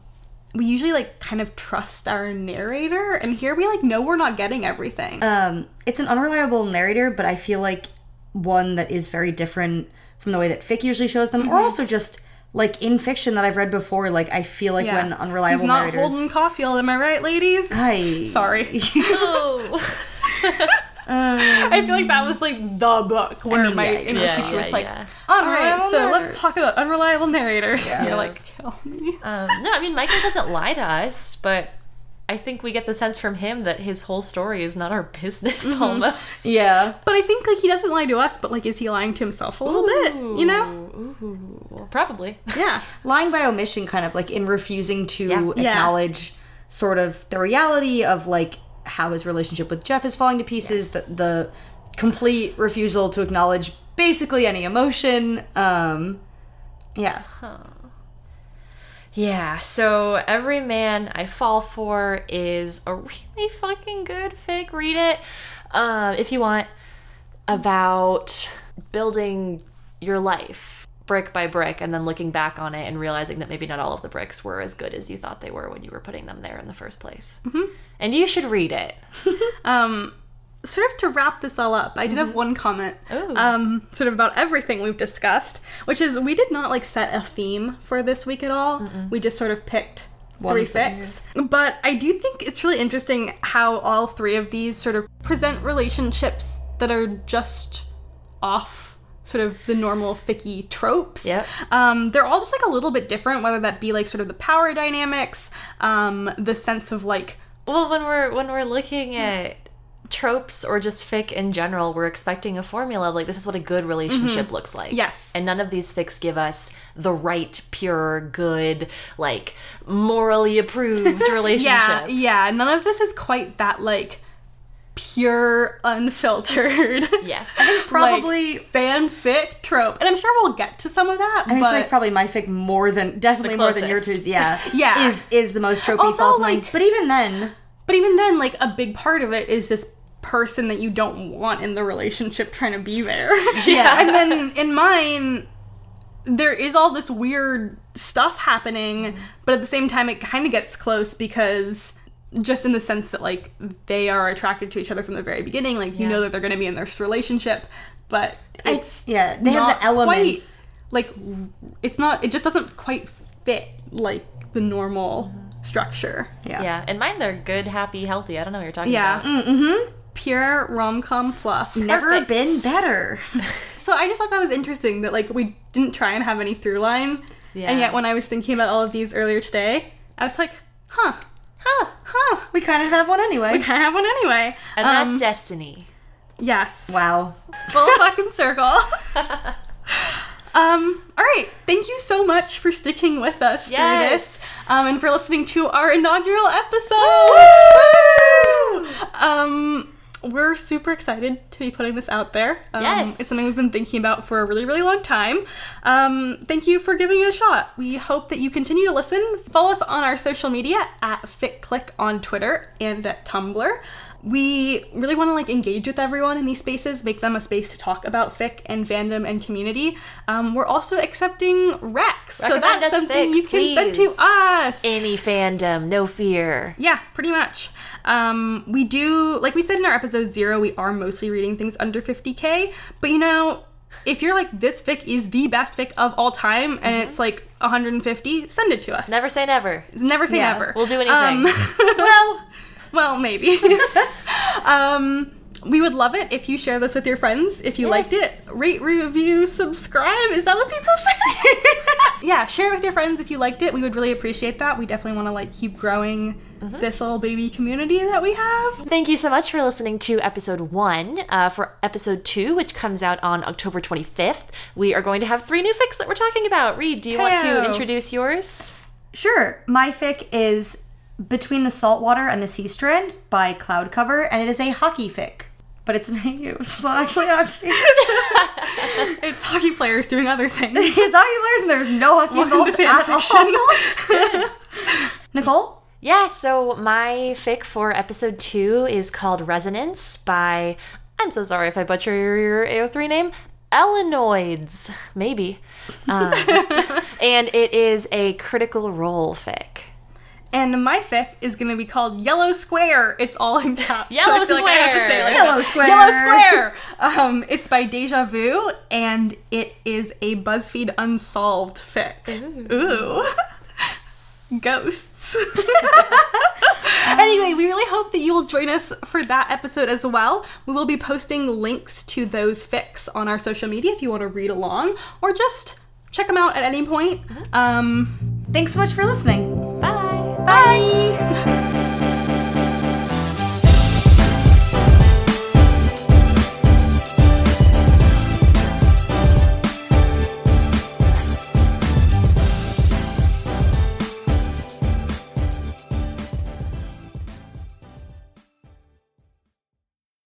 we usually like kind of trust our narrator, and here we like know we're not getting everything. um, it's an unreliable narrator, but I feel like one that is very different from the way that fic usually shows them, Mm-hmm. or also just like in fiction that I've read before. Like I feel like when unreliable He's not narrators. Holden Caulfield, am I right, ladies? Hi. Sorry. Oh. I feel like that was like the book where mean, my yeah, English yeah, teacher yeah, was like, yeah. all right, so narrators." let's talk about unreliable narrators. Yeah. you're like, kill me. Um, no, I mean Michael doesn't lie to us, but I think we get the sense from him that his whole story is not our business Mm-hmm. almost. yeah. But I think like he doesn't lie to us, but like is he lying to himself a little bit? You know? Ooh, ooh, probably. Yeah. lying by omission kind of like in refusing to Yeah. Yeah. acknowledge sort of the reality of like how his relationship with Geoff is falling to pieces the, the complete refusal to acknowledge basically any emotion um yeah Yeah, so Every Man I Fall For is a really fucking good fic. Read it um, if you want about building your life brick by brick and then looking back on it and realizing that maybe not all of the bricks were as good as you thought they were when you were putting them there in the first place. And you should read it. Um, sort of to wrap this all up, I did have one comment, um, sort of about everything we've discussed, which is we did not like set a theme for this week at all. We just sort of picked One three fics. But I do think it's really interesting how all three of these sort of present relationships that are just off sort of the normal ficky tropes. Yep. Um, they're all just like a little bit different, whether that be like sort of the power dynamics, um, the sense of like Well, when we're when we're looking at tropes or just fic in general, we're expecting a formula like this is what a good mm-hmm. relationship looks like. Yes. And none of these fics give us the right, pure, good, like morally approved relationship. Yeah, yeah. None of this is quite that like pure, unfiltered. Yes. I think probably like, fanfic trope, and I'm sure we'll get to some of that. I mean, but feel like probably my fic more than definitely more than your two's. Yeah, Yeah. is is the most tropey Although, false line. like- But even then, but even then, like a big part of it is this person that you don't want in the relationship trying to be there. Yeah. and then in mine. There is all this weird stuff happening, but at the same time, it kind of gets close because just in the sense that like they are attracted to each other from the very beginning, like you Yeah. know that they're going to be in this relationship, but it's yeah, they have not the elements. Quite, like it's not. It just doesn't quite fit like the normal structure. Yeah. Yeah, and mine they're good, happy, healthy. I don't know what you're talking Yeah. about. Mm-hmm. Pure rom com fluff. Never Perfect. been better. So I just thought that was interesting that like we didn't try and have any through line. Yeah. And yet when I was thinking about all of these earlier today, I was like, huh, Huh. huh. we kind of have one anyway. We kind of have one anyway. And Um, that's destiny. yes. Wow. Full fucking circle. um, all right. Thank you so much for sticking with us Yes. through this. Um, and for listening to our inaugural episode. Um, we're super excited to be putting this out there. Um, Yes. It's something we've been thinking about for a really, really long time. Um, thank you for giving it a shot. We hope that you continue to listen. Follow us on our social media at FitClick on Twitter and at Tumblr. We really want to like engage with everyone in these spaces, make them a space to talk about fic and fandom and community. Um, we're also accepting recs, so that's something fic, you can send to us. Any fandom, no fear. Yeah, pretty much. Um, we do, like we said in our episode zero, we are mostly reading things under 50k. But you know, if you're like, this fic is the best fic of all time and it's like 150, send it to us. Mm-hmm. Never say never. Never say Yeah, never. we'll do anything. well, well, maybe. um, we would love it if you share this with your friends. If you liked it, rate, review, subscribe. Is that what people say? yeah, share it with your friends if you liked it. We would really appreciate that. We definitely want to like keep growing this little baby community that we have. Thank you so much for listening to episode one. Uh, for episode two, which comes out on October 25th, we are going to have three new fics that we're talking about. Reed, do you want to introduce yours? Sure. My fic is Between the Saltwater and the Sea Strand by Cloud Cover, and it is a hockey fic. But it's an AU, so it's not actually hockey. It's hockey players doing other things. it's hockey players, and there's no hockey Welcome to involved at fanfiction. all. Nicole? Yeah, so my fic for episode two is called Resonance by, I'm so sorry if I butcher your AO3 name, Elenoids, maybe. Um, and it is a critical role fic. And my fic is going to be called Yellow Square. It's all in caps. Yellow I feel like I have to say like Yellow that. Square. Yellow Square. Um, it's by Deja Vu, and it is a BuzzFeed Unsolved fic. Ooh. Ghosts. anyway, we really hope that you will join us for that episode as well. We will be posting links to those fics on our social media if you want to read along or just check them out at any point. Um, Thanks so much for listening. Bye. Bye.